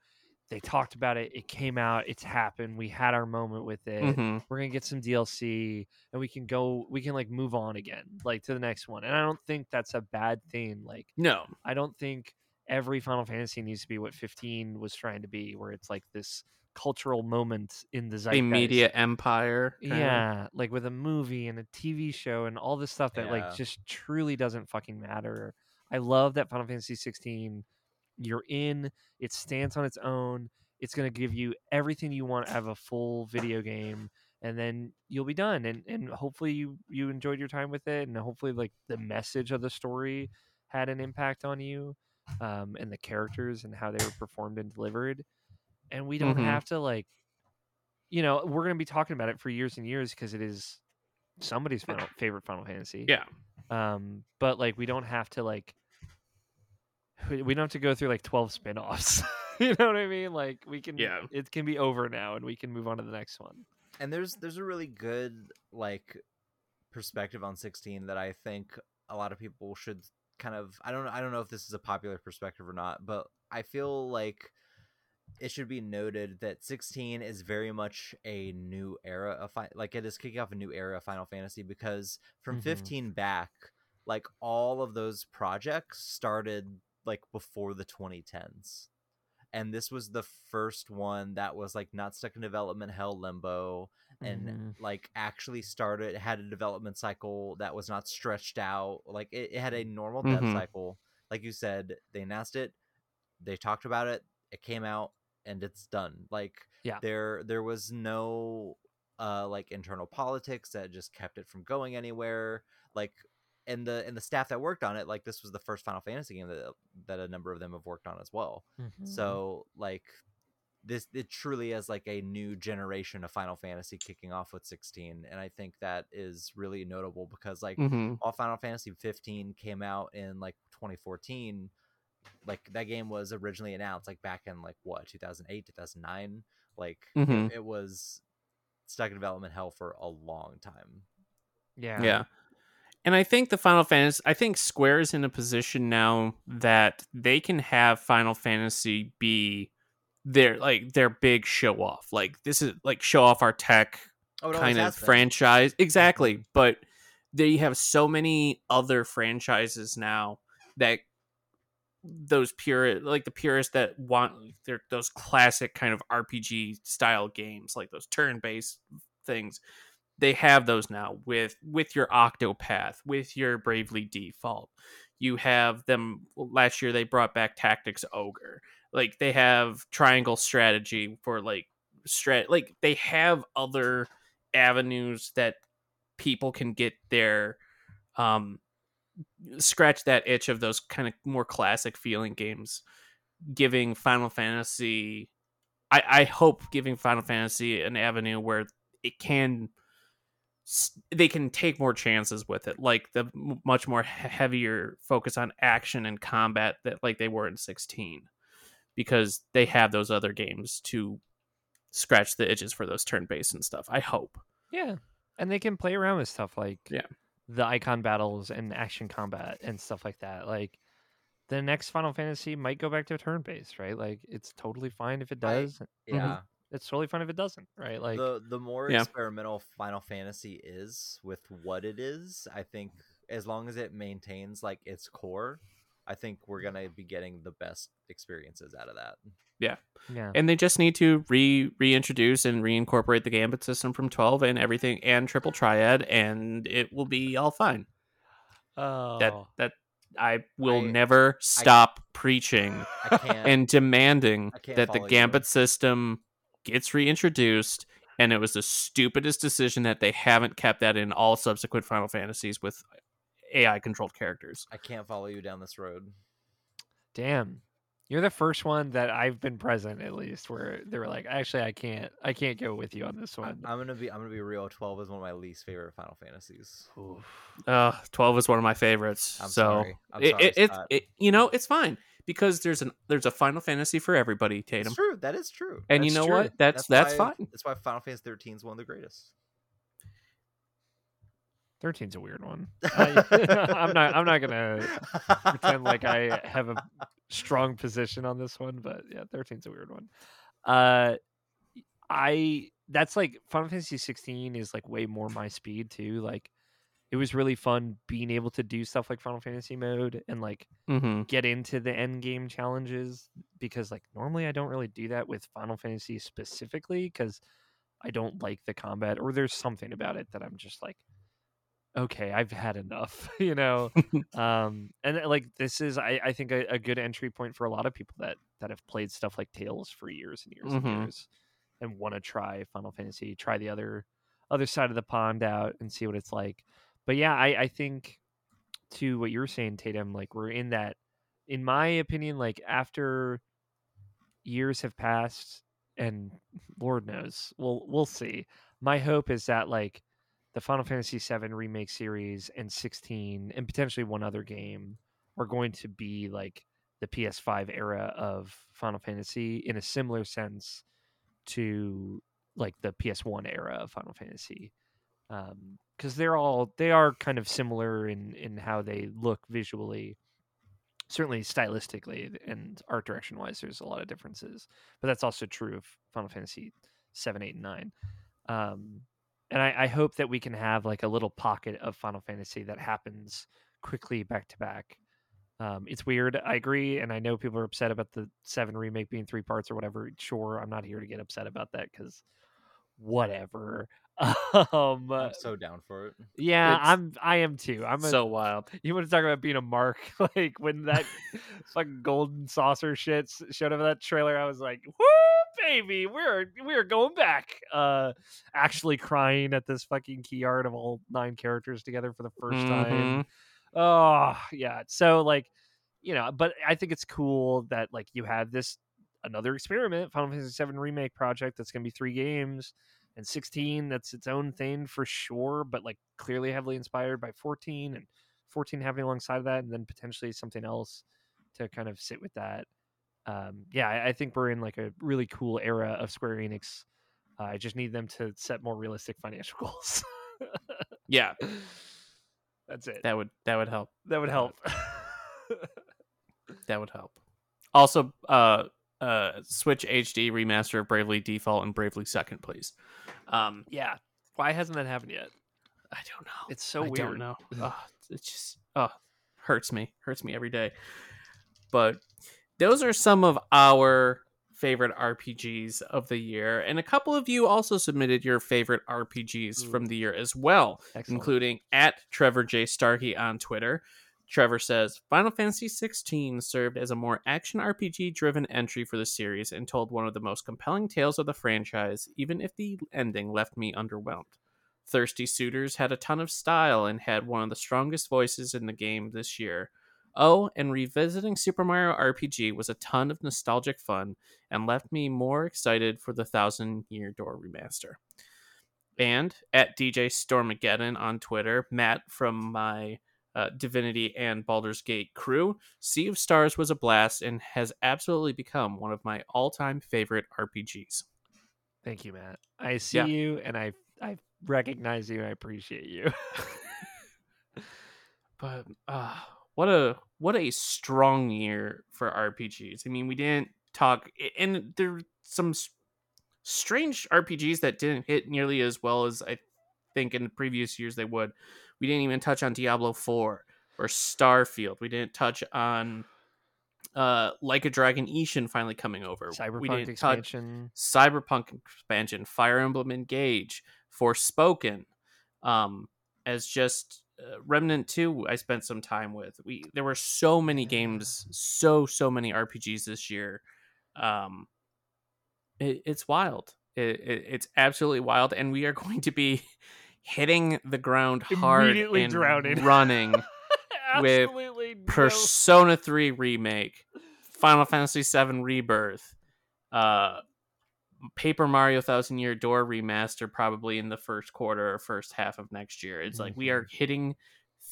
They talked about it. It came out. It's happened. We had our moment with it. Mhm. We're gonna get some DLC, and we can go. We can like move on again, like to the next one. And I don't think that's a bad thing. Like No, I don't think every Final Fantasy needs to be what 15 was trying to be, where it's like this cultural moment in the zeitgeist. media empire. Yeah, like with a movie and a TV show and all this stuff that Yeah. like just truly doesn't fucking matter. I love that Final Fantasy 16. You're in. It stands on its own. It's gonna give you everything you want out of a full video game, and then you'll be done. And and hopefully you you enjoyed your time with it, and hopefully like the message of the story had an impact on you, um, and the characters and how they were performed and delivered. And we don't Mhm. have to like you know, we're going to be talking about it for years and years because it is somebody's final, favorite Final Fantasy. Yeah. Um, but like, we don't have to like, we we don't have to go through like twelve spin-offs. you know what I mean? Like, we can. Yeah. It can be over now, and we can move on to the next one. and there's there's a really good like perspective on 16 that I think a lot of people should kind of I don't I don't know if this is a popular perspective or not, but I feel like it should be noted that 16 is very much a new era of fi- like it is kicking off a new era of Final Fantasy because from Mhm. 15 back like all of those projects started like before the 2010s and this was the first one that was like not stuck in development hell limbo and Mhm. like actually started had a development cycle that was not stretched out like it, it had a normal dev Mhm. cycle like you said they announced it they talked about it it came out and it's done like Yeah. there there was no uh like internal politics that just kept it from going anywhere like and the and the staff that worked on it like this was the first final fantasy game that that a number of them have worked on as well Mhm. so like this it truly is like a new generation of Final Fantasy kicking off with 16 and I think that is really notable because like Mhm. while Final Fantasy 15 came out in like 2014 like that game was originally announced like back in like what 2008 2009 like it- Mhm. it, was stuck in development hell for a long time yeah, Yeah. And I think the Final Fantasy, I think Square is in a position now that they can have Final Fantasy be their like their big show off. Like this is like show off our tech oh, kind of been. franchise. Exactly. But they have so many other franchises now that those pure like the purists that want they're those classic kind of RPG style games, like those turn based things. They have those now with with your Octopath, with your Bravely Default. You have them last year they brought back Tactics Ogre. Like they have Triangle Strategy for like strat like they have other avenues that people can get their um scratch that itch of those kind of more classic feeling games giving final fantasy i i hope giving final fantasy an avenue where it can they can take more chances with it like the much more heavier focus on action and combat that like they were in 16 because they have those other games to scratch the itches for those turn based and stuff i hope yeah, and they can play around with stuff like Yeah. the icon battles and action combat and stuff like that. Like the next Final Fantasy might go back to turn based, right? Like it's totally fine if it I- does. yeah mm-hmm. It's totally fine if it doesn't, right? Like the the more Yeah. experimental Final Fantasy is with what it is, I think as long as it maintains like its core, I think we're gonna be getting the best experiences out of that. yeah, yeah. and they just need to re reintroduce and reincorporate the gambit system from 12 and everything and triple triad and it will be all fine oh, that that i will I- never stop preaching I and demanding that the follow you. gambit system gets reintroduced, and it was the stupidest decision that they haven't kept that in all subsequent Final Fantasies with AI controlled characters. I can't follow you down this road. Damn. You're the first one that I've been present at least where they were like, actually I can't I can't go with you on this one. I'm gonna be I'm gonna be real. Twelve is one of my least favorite Final Fantasies. Uh, 12 is one of my favorites. I'm so sorry. I'm it, sorry, it, it, it- you know, it's fine because there's an there's a Final Fantasy for everybody, Tatum. It's true. That is true. And you know true. what? That's that's, why, fine. That's why Final Fantasy 13 is one of the greatest. 13's a weird one. I, I'm not I'm not gonna pretend like I have a strong position on this one, but yeah, 13's a weird one. Uh I that's like Final Fantasy 16 is like way more my speed too. Like it was really fun being able to do stuff like Final Fantasy mode and like hmm get into the end game challenges because like normally I don't really do that with Final Fantasy specifically because I don't like the combat or there's something about it that I'm just like okay I've had enough you know? Um and uh, like this is I, I think a, a good entry point for a lot of people that that have played stuff like Tales for years and years Mhm. and years and want to try Final Fantasy try the other other side of the pond out and see what it's like but yeah I I think to what you were saying, Tatum, like we're in that, in my opinion, like after years have passed, and Lord knows, we'll we'll see. My hope is that like the Final Fantasy VII remake series and 16 and potentially one other game are going to be like the PS5 era of Final Fantasy in a similar sense to like the PS1 era of Final Fantasy um, because they're all they are kind of similar in in how they look visually certainly stylistically and art direction wise there's a lot of differences but that's also true of final fantasy 7 8 and 9 um and I, I hope that we can have like a little pocket of final fantasy that happens quickly back to back um, it's weird. I agree, and I know people are upset about the seven remake being three parts or whatever. Sure, I'm not here to get upset about that because whatever. Um, I'm so down for it. yeah, It's I'm. I am too. I'm a, so wild. You want to talk about being a mark? like when that fucking golden saucer shit showed up in that trailer, I was like, "Woo, baby, we're we're going back." Uh, actually crying at this fucking key art of all nine characters together for the 1st time. Mhm. Oh yeah. So like, you know, but I think it's cool that like you have this another experiment, Final Fantasy VII remake project that's gonna be three games, and 16 that's its own thing for sure, but like clearly heavily inspired by 14 and 14 having alongside of that, and then potentially something else to kind of sit with that. Um, yeah, I, I think we're in like a really cool era of Square Enix. Uh, I just need them to set more realistic financial goals. Yeah, That's it. that would that would help. That would help. That would help. Also, uh, uh, Switch HD remaster of Bravely Default and Bravely Second, please. Um, yeah. Why hasn't that happened yet? I don't know. It's so I weird. don't know. Ugh, it just oh, hurts me. Hurts me every day. But those are some of our favorite RPGs of the year, and a couple of you also submitted your favorite RPGs from the year as well, Excellent. including at Trevor J Starkey on Twitter. Trevor says Final Fantasy XVI served as a more action RPG driven entry for the series and told one of the most compelling tales of the franchise, even if the ending left me underwhelmed. Thirsty Suitors had a ton of style and had one of the strongest voices in the game this year. Oh, and revisiting Super Mario RPG was a ton of nostalgic fun and left me more excited for the Thousand Year Door remaster. And at DJ Stormageddon on Twitter, Matt from my uh, Divinity and Baldur's Gate crew, Sea of Stars was a blast and has absolutely become one of my all time favorite RPGs. Thank you, Matt. I see Yeah. you and I I recognize you and I appreciate you. but uh what a what a strong year for RPGs. I mean, we didn't talk and there were some strange RPGs that didn't hit nearly as well as I think in the previous years they would. We didn't even touch on Diablo 4 or Starfield. We didn't touch on uh Like a Dragon Ishin finally coming over. we Cyberpunk expansion. Cyberpunk expansion, Fire Emblem Engage, Forspoken, um, as just uh, Remnant Two. I spent some time with. We there were so many games, so so many RPGs this year. Um, it, it's wild. It, it, it's absolutely wild, and we are going to be hitting the ground hard Immediately and drowning. running. with Absolutely no- Persona 3 remake, Final Fantasy 7 Rebirth, uh Paper Mario Thousand Year Door remaster probably in the first quarter or first half of next year. It's like we are hitting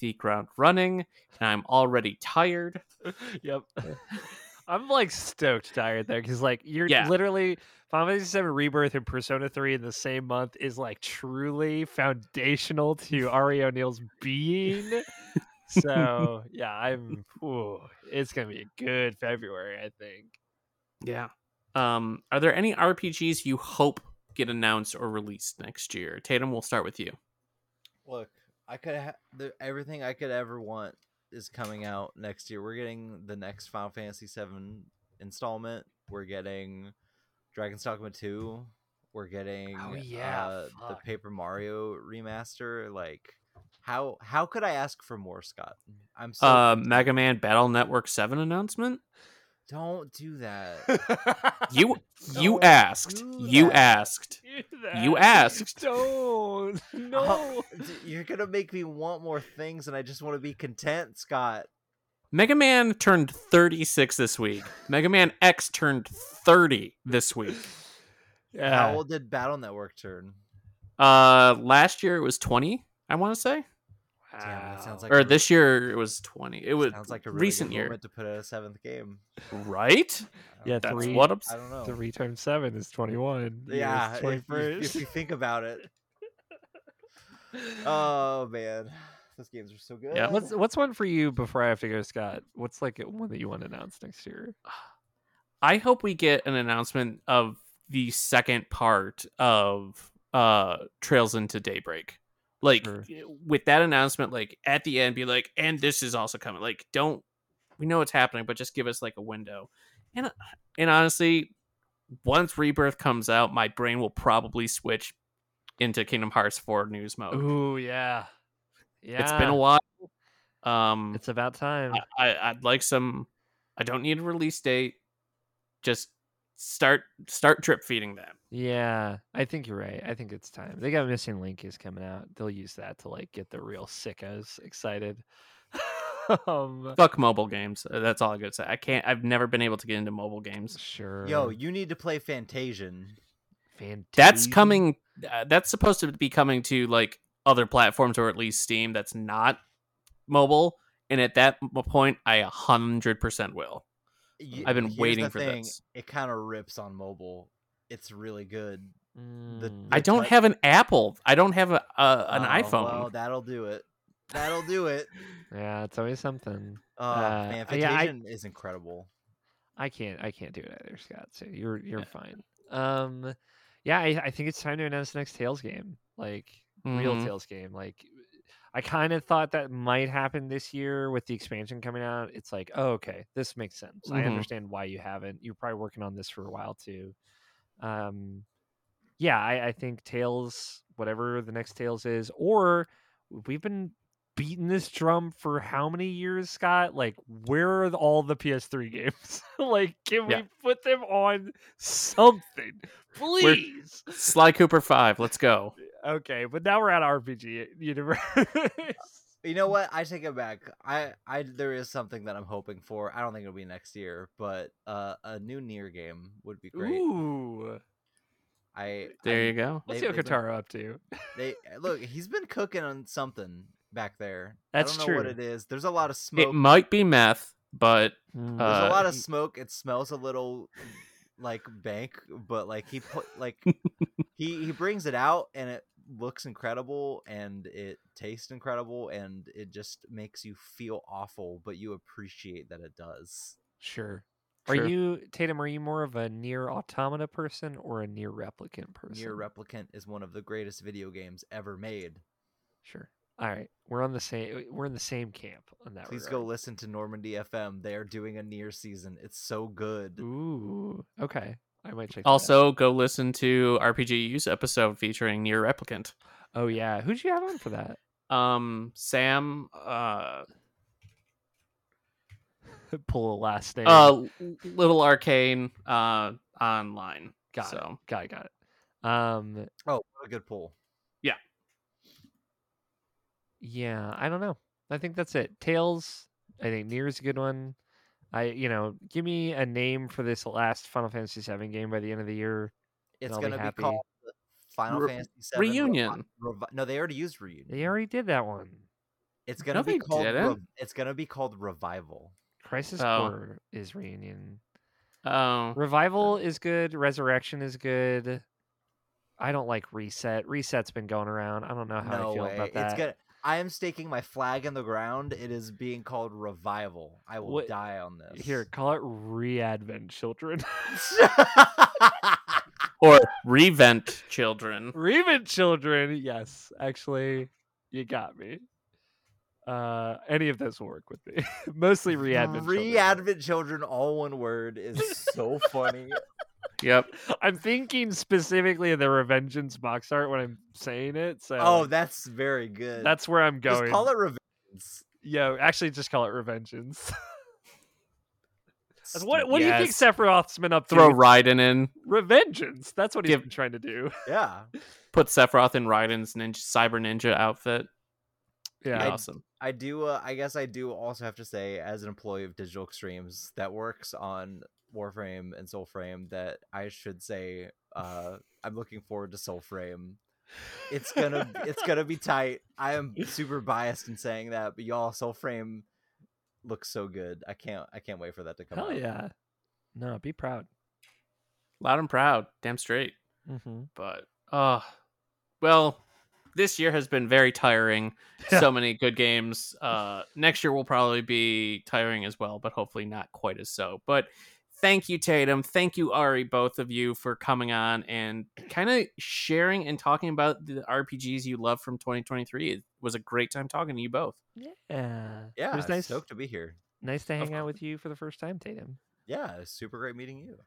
the ground running and I'm already tired. yep. I'm like stoked tired there because like you're Yeah. literally Final Fantasy VII Rebirth and Persona 3 in the same month is like truly foundational to Auri O'Neill's being. so yeah, I'm. Ooh, it's gonna be a good February, I think. Yeah. Um are there any RPGs you hope get announced or released next year? Tatum, we'll start with you. Look, I could have everything I could ever want is coming out next year. We're getting the next Final Fantasy VII installment. We're getting Dragon's Dogma 2. We're getting Oh, yeah, uh, the. Paper Mario remaster. Like how how could I ask for more, Scott? I'm so Uh Mega Man Battle Network 7 announcement? Don't do that. You you Don't asked. You asked. You asked. Don't. No. Oh, You're gonna make me want more things, and I just want to be content, Scott. Mega Man turned 36 this week. Mega Man X turned 30 this week. Yeah. How old did Battle Network turn? Uh last year it was 20, I want to say. Damn, that sounds Wow. like Or a- this year it was 20. It was Sounds like a really recent good year. moment to put out a seventh game. Right? Yeah, That's three- what I'm I don't know. Three times seven is twenty-one. yeah, Yes, if you, if you think about it. Oh man, those games are so good. Yeah. What's what's one for you before I have to go, Scott? What's like one that you want to announce next year? I hope we get an announcement of the second part of uh Trails into Daybreak. Like Sure. with that announcement, like at the end, be like, and this is also coming. Like, don't we know what's happening, but just give us like a window. And and honestly, once Rebirth comes out, my brain will probably switch into Kingdom Hearts 4 news mode. Ooh, yeah, yeah. It's been a while. Um, It's about time. I, I I'd like some. I don't need a release date. Just start start drip feeding them. Yeah, I think you're right. I think it's time. They got Missing Link is coming out. They'll use that to like get the real sickos excited. um, Fuck mobile games. Uh, That's all I gotta say. I can't. I've never been able to get into mobile games. sure. Yo, you need to play Fantasian. Fantasia. That's coming. Uh, that's supposed to be coming to like other platforms or at least Steam. That's not mobile. And at that point, I a hundred percent will. I've been here's waiting the for thing, this. It kind of rips on mobile. It's really good. the- Mm. I don't touch- have an Apple. I don't have a, a an Oh, iPhone. Well, that'll do it. That'll do it. Yeah, it's always something. Uh, man, yeah, I- is incredible. I can't. I can't do it either, Scott. So you're you're Yeah. fine. Um, yeah, I, I think it's time to announce the next Tales game, like real Mhm. Tales game. Like, I kind of thought that might happen this year with the expansion coming out. It's like, oh, okay, this makes sense. I Mhm. understand why you haven't. You're probably working on this for a while too. Um, yeah, I, I think Tales, whatever the next Tales is, or we've been beating this drum for how many years, Scott? Like, where are the- all the PS3 games? like, can Yeah. we put them on something, please? Sly Cooper Five. Let's go. Okay, but now we're at RPG universe. You know what? I take it back. I, I, there is something that I'm hoping for. I don't think it'll be next year, but uh, a new Nier game would be great. Ooh, I There I- you go. Let's see what Katara been- up to? They look. He's been cooking on something back there. That's I don't know what it is. There's a lot of smoke. It might be meth, but Mm. There's uh, a lot of smoke. It smells a little like bank, but like he put like he he brings it out and it looks incredible and it tastes incredible and it just makes you feel awful, but you appreciate that it does. Sure. Are Sure. you Tatum? Are you more of a Nier Automata person or a Nier Replicant person? Nier Replicant is one of the greatest video games ever made. Sure. All right, we're on the same. We're in the same camp on that. Please go listen to Normandy FM. They are doing a Nier season. It's so good. Ooh. Okay. I might check. that out. also go listen to RPGU's episode featuring Nier Replicant. Oh yeah. Who'd you have on for that? Um, Sam, uh, Pull a last name. uh, Little Arcane, uh, online. Got so it. Got it. Got it. Um, Oh, what a good pull. yeah, Yeah, I don't know. I think that's it. Tales. I think Nier's a good one. I, you know, give me a name for this last Final Fantasy VII game by the end of the year. It's gonna be, happy. called Final Re- Fantasy VII Reunion. Revi- no, they already used reunion. They already did that one. It's gonna No, be called. didn't. It's gonna be called revival. Crisis Oh. Core is reunion. oh Revival is good. Resurrection is good. I don't like reset. Reset's been going around. I don't know how no I feel way. about that. It's gonna. I am staking my flag in the ground. It is being called revival. I will What- die on this. Here, call it Readvent Children. or revent children. Revent Children. Yes, actually, you got me. Uh, any of those will work with me. Mostly Readvent. Children. Re-advent children, all one word, is so funny. Yep. I'm thinking specifically of the Revengeance box art when I'm saying it. So oh, that's very good. that's where I'm Just going. call it revenge. Yo, actually, just call it Revengeance. what what do you think Sephiroth's been up to? Throw Raiden in. Revengeance. That's what he's Give- been trying to do. Yeah, Put Sephiroth in Raiden's ninja, cyber ninja outfit. Yeah. Be I- awesome. I do. Uh, I guess I do also have to say, as an employee of Digital Extremes that works on Warframe and Soulframe, that I should say uh, I'm looking forward to Soulframe. It's gonna it's gonna be tight. I am super biased in saying that, but y'all, Soulframe looks so good. I can't I can't wait for that to come Hell out. yeah. No, be proud. Loud and proud. Damn straight. Mm-hmm. But uh well, this year has been very tiring. So many good games. Uh next year will probably be tiring as well, but hopefully not quite as so. But thank you, Tatum. Thank you, Auri, both of you for coming on and kind of sharing and talking about the RPGs you love from 2023. It was a great time talking to you both. Yeah. Yeah, It was nice, stoked to be here. nice to Of hang out course. with you for the first time, Tatum. Yeah, super great meeting you.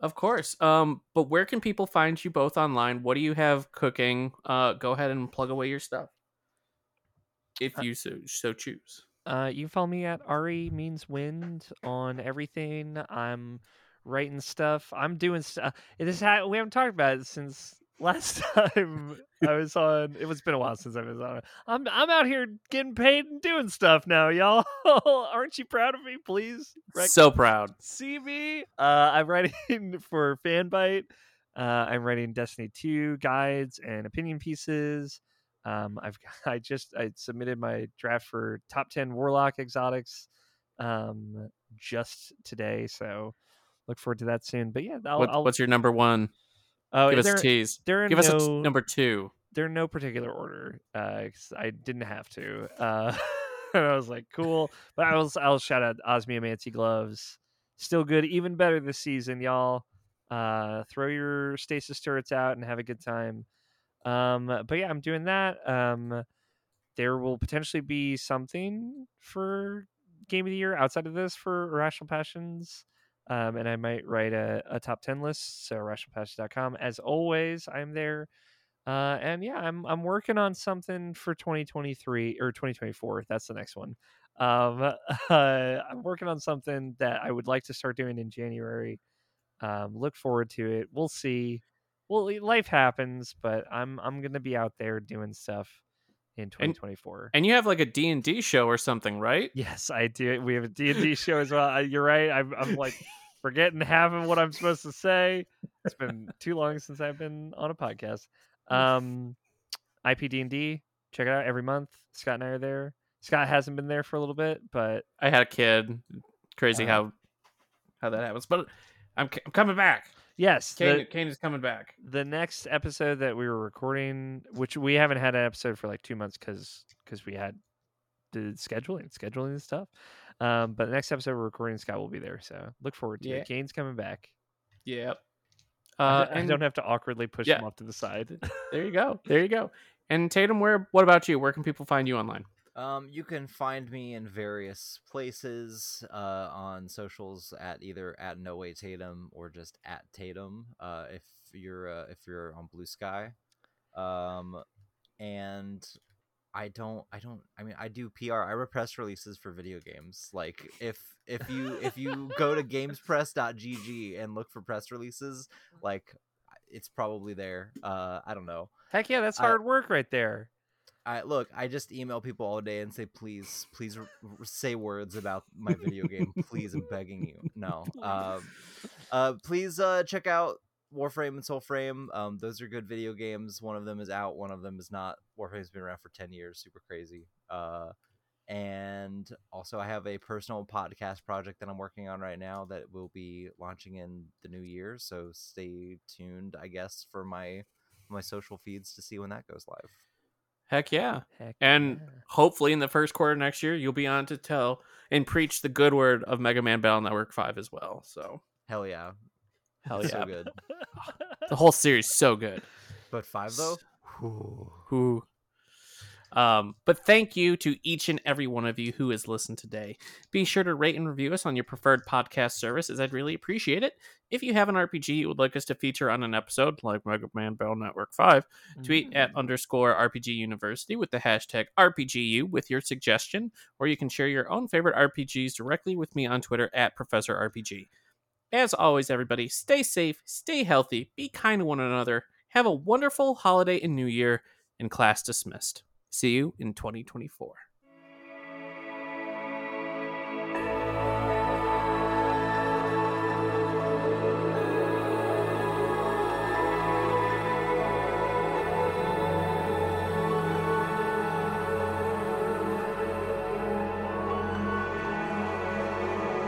Of course. Um, but where can people find you both online? What do you have cooking? Uh, go ahead and plug away your stuff, if Uh, you so so choose. Uh, you can follow me at Auri Means Wind on everything. I'm writing stuff. I'm doing stuff. It is ha- we haven't talked about it since last time I was on. It was been a while since I was on. I'm I'm out here getting paid and doing stuff now, y'all. Aren't you proud of me? Please rec- So proud. see me. Uh, I'm writing for Fanbyte. Uh, I'm writing Destiny 2 guides and opinion pieces. Um, I've I just I submitted my draft for top 10 Warlock exotics um, just today, so look forward to that soon. But yeah, I'll, What, I'll what's your number one? oh, Give us they're, a tease. they're in Give us a no, t- number two. they're in no particular order Uh, i didn't have to uh and i was like cool but i was i'll shout out osmiomancy gloves still good even better this season y'all uh throw your stasis turrets out and have a good time um but yeah i'm doing that um there will potentially be something for game of the year outside of this for irrational passions um, and I might write a, a top 10 list. So irrationalpassions.com. As always, I'm there uh, and yeah, I'm I'm working on something for 2023 or 2024. That's the next one. Um, uh, I'm working on something that I would like to start doing in January. Um, look forward to it. We'll see. Well, life happens, but I'm I'm gonna be out there doing stuff in 2024. And you have like a D and D show or something, right? Yes, I do. We have a D&D show as well. You're right. I'm, I'm like forgetting half of what I'm supposed to say. It's been too long since I've been on a podcast. Um, IPD&D, check it out every month. Scott and I are there. Scott hasn't been there for a little bit, but I had a kid. Crazy Uh, how how that happens, but I'm, I'm coming back. Yes, Kane, the, Kane is coming back. the next episode that we were recording, which we haven't had an episode for like two months because because we had the scheduling, scheduling and stuff. Um, but the next episode we're recording, Scott will be there, so look forward to Yeah. it. Kane's coming back. Yep. I Uh, I and don't have to awkwardly push Yeah. him off to the side. there you go. There you go. And Tatum, where? What about you? Where can people find you online? Um, you can find me in various places uh, on socials at either at No Way Tatum or just at Tatum. Uh, if you're uh, if you're on Blue Sky, um, and I don't I don't I mean I do PR. I rep press releases for video games. Like if if you if you go to gamespress.gg and look for press releases, like it's probably there. Uh I don't know. Heck yeah, that's I- hard work right there. I look, I just email people all day and say please please r- r- say words about my video game. please I'm begging you. No. Um uh please uh check out Warframe and Soulframe. Um those are good video games. One of them is out, one of them is not. Warframe's been around for 10 years, super crazy. Uh and also I have a personal podcast project that I'm working on right now that will be launching in the new year, so stay tuned I guess for my my social feeds to see when that goes live. Heck yeah. Heck And yeah. hopefully in the first quarter next year, you'll be on to tell and preach the good word of Mega Man Battle Network 5 as well. So, Hell yeah. hell yeah. So good. The whole series so good. But 5 though? Who um, but thank you to each and every one of you who has listened today. Be sure to rate and review us on your preferred podcast service, as I'd really appreciate it. If you have an RPG you would like us to feature on an episode, like Mega Man Battle Network 5, tweet at underscore RPG University with the hashtag RPGU with your suggestion, or you can share your own favorite RPGs directly with me on Twitter at Professor RPG. As always, everybody, stay safe, stay healthy, be kind to one another, have a wonderful holiday and new year, and class dismissed. See you in 2024.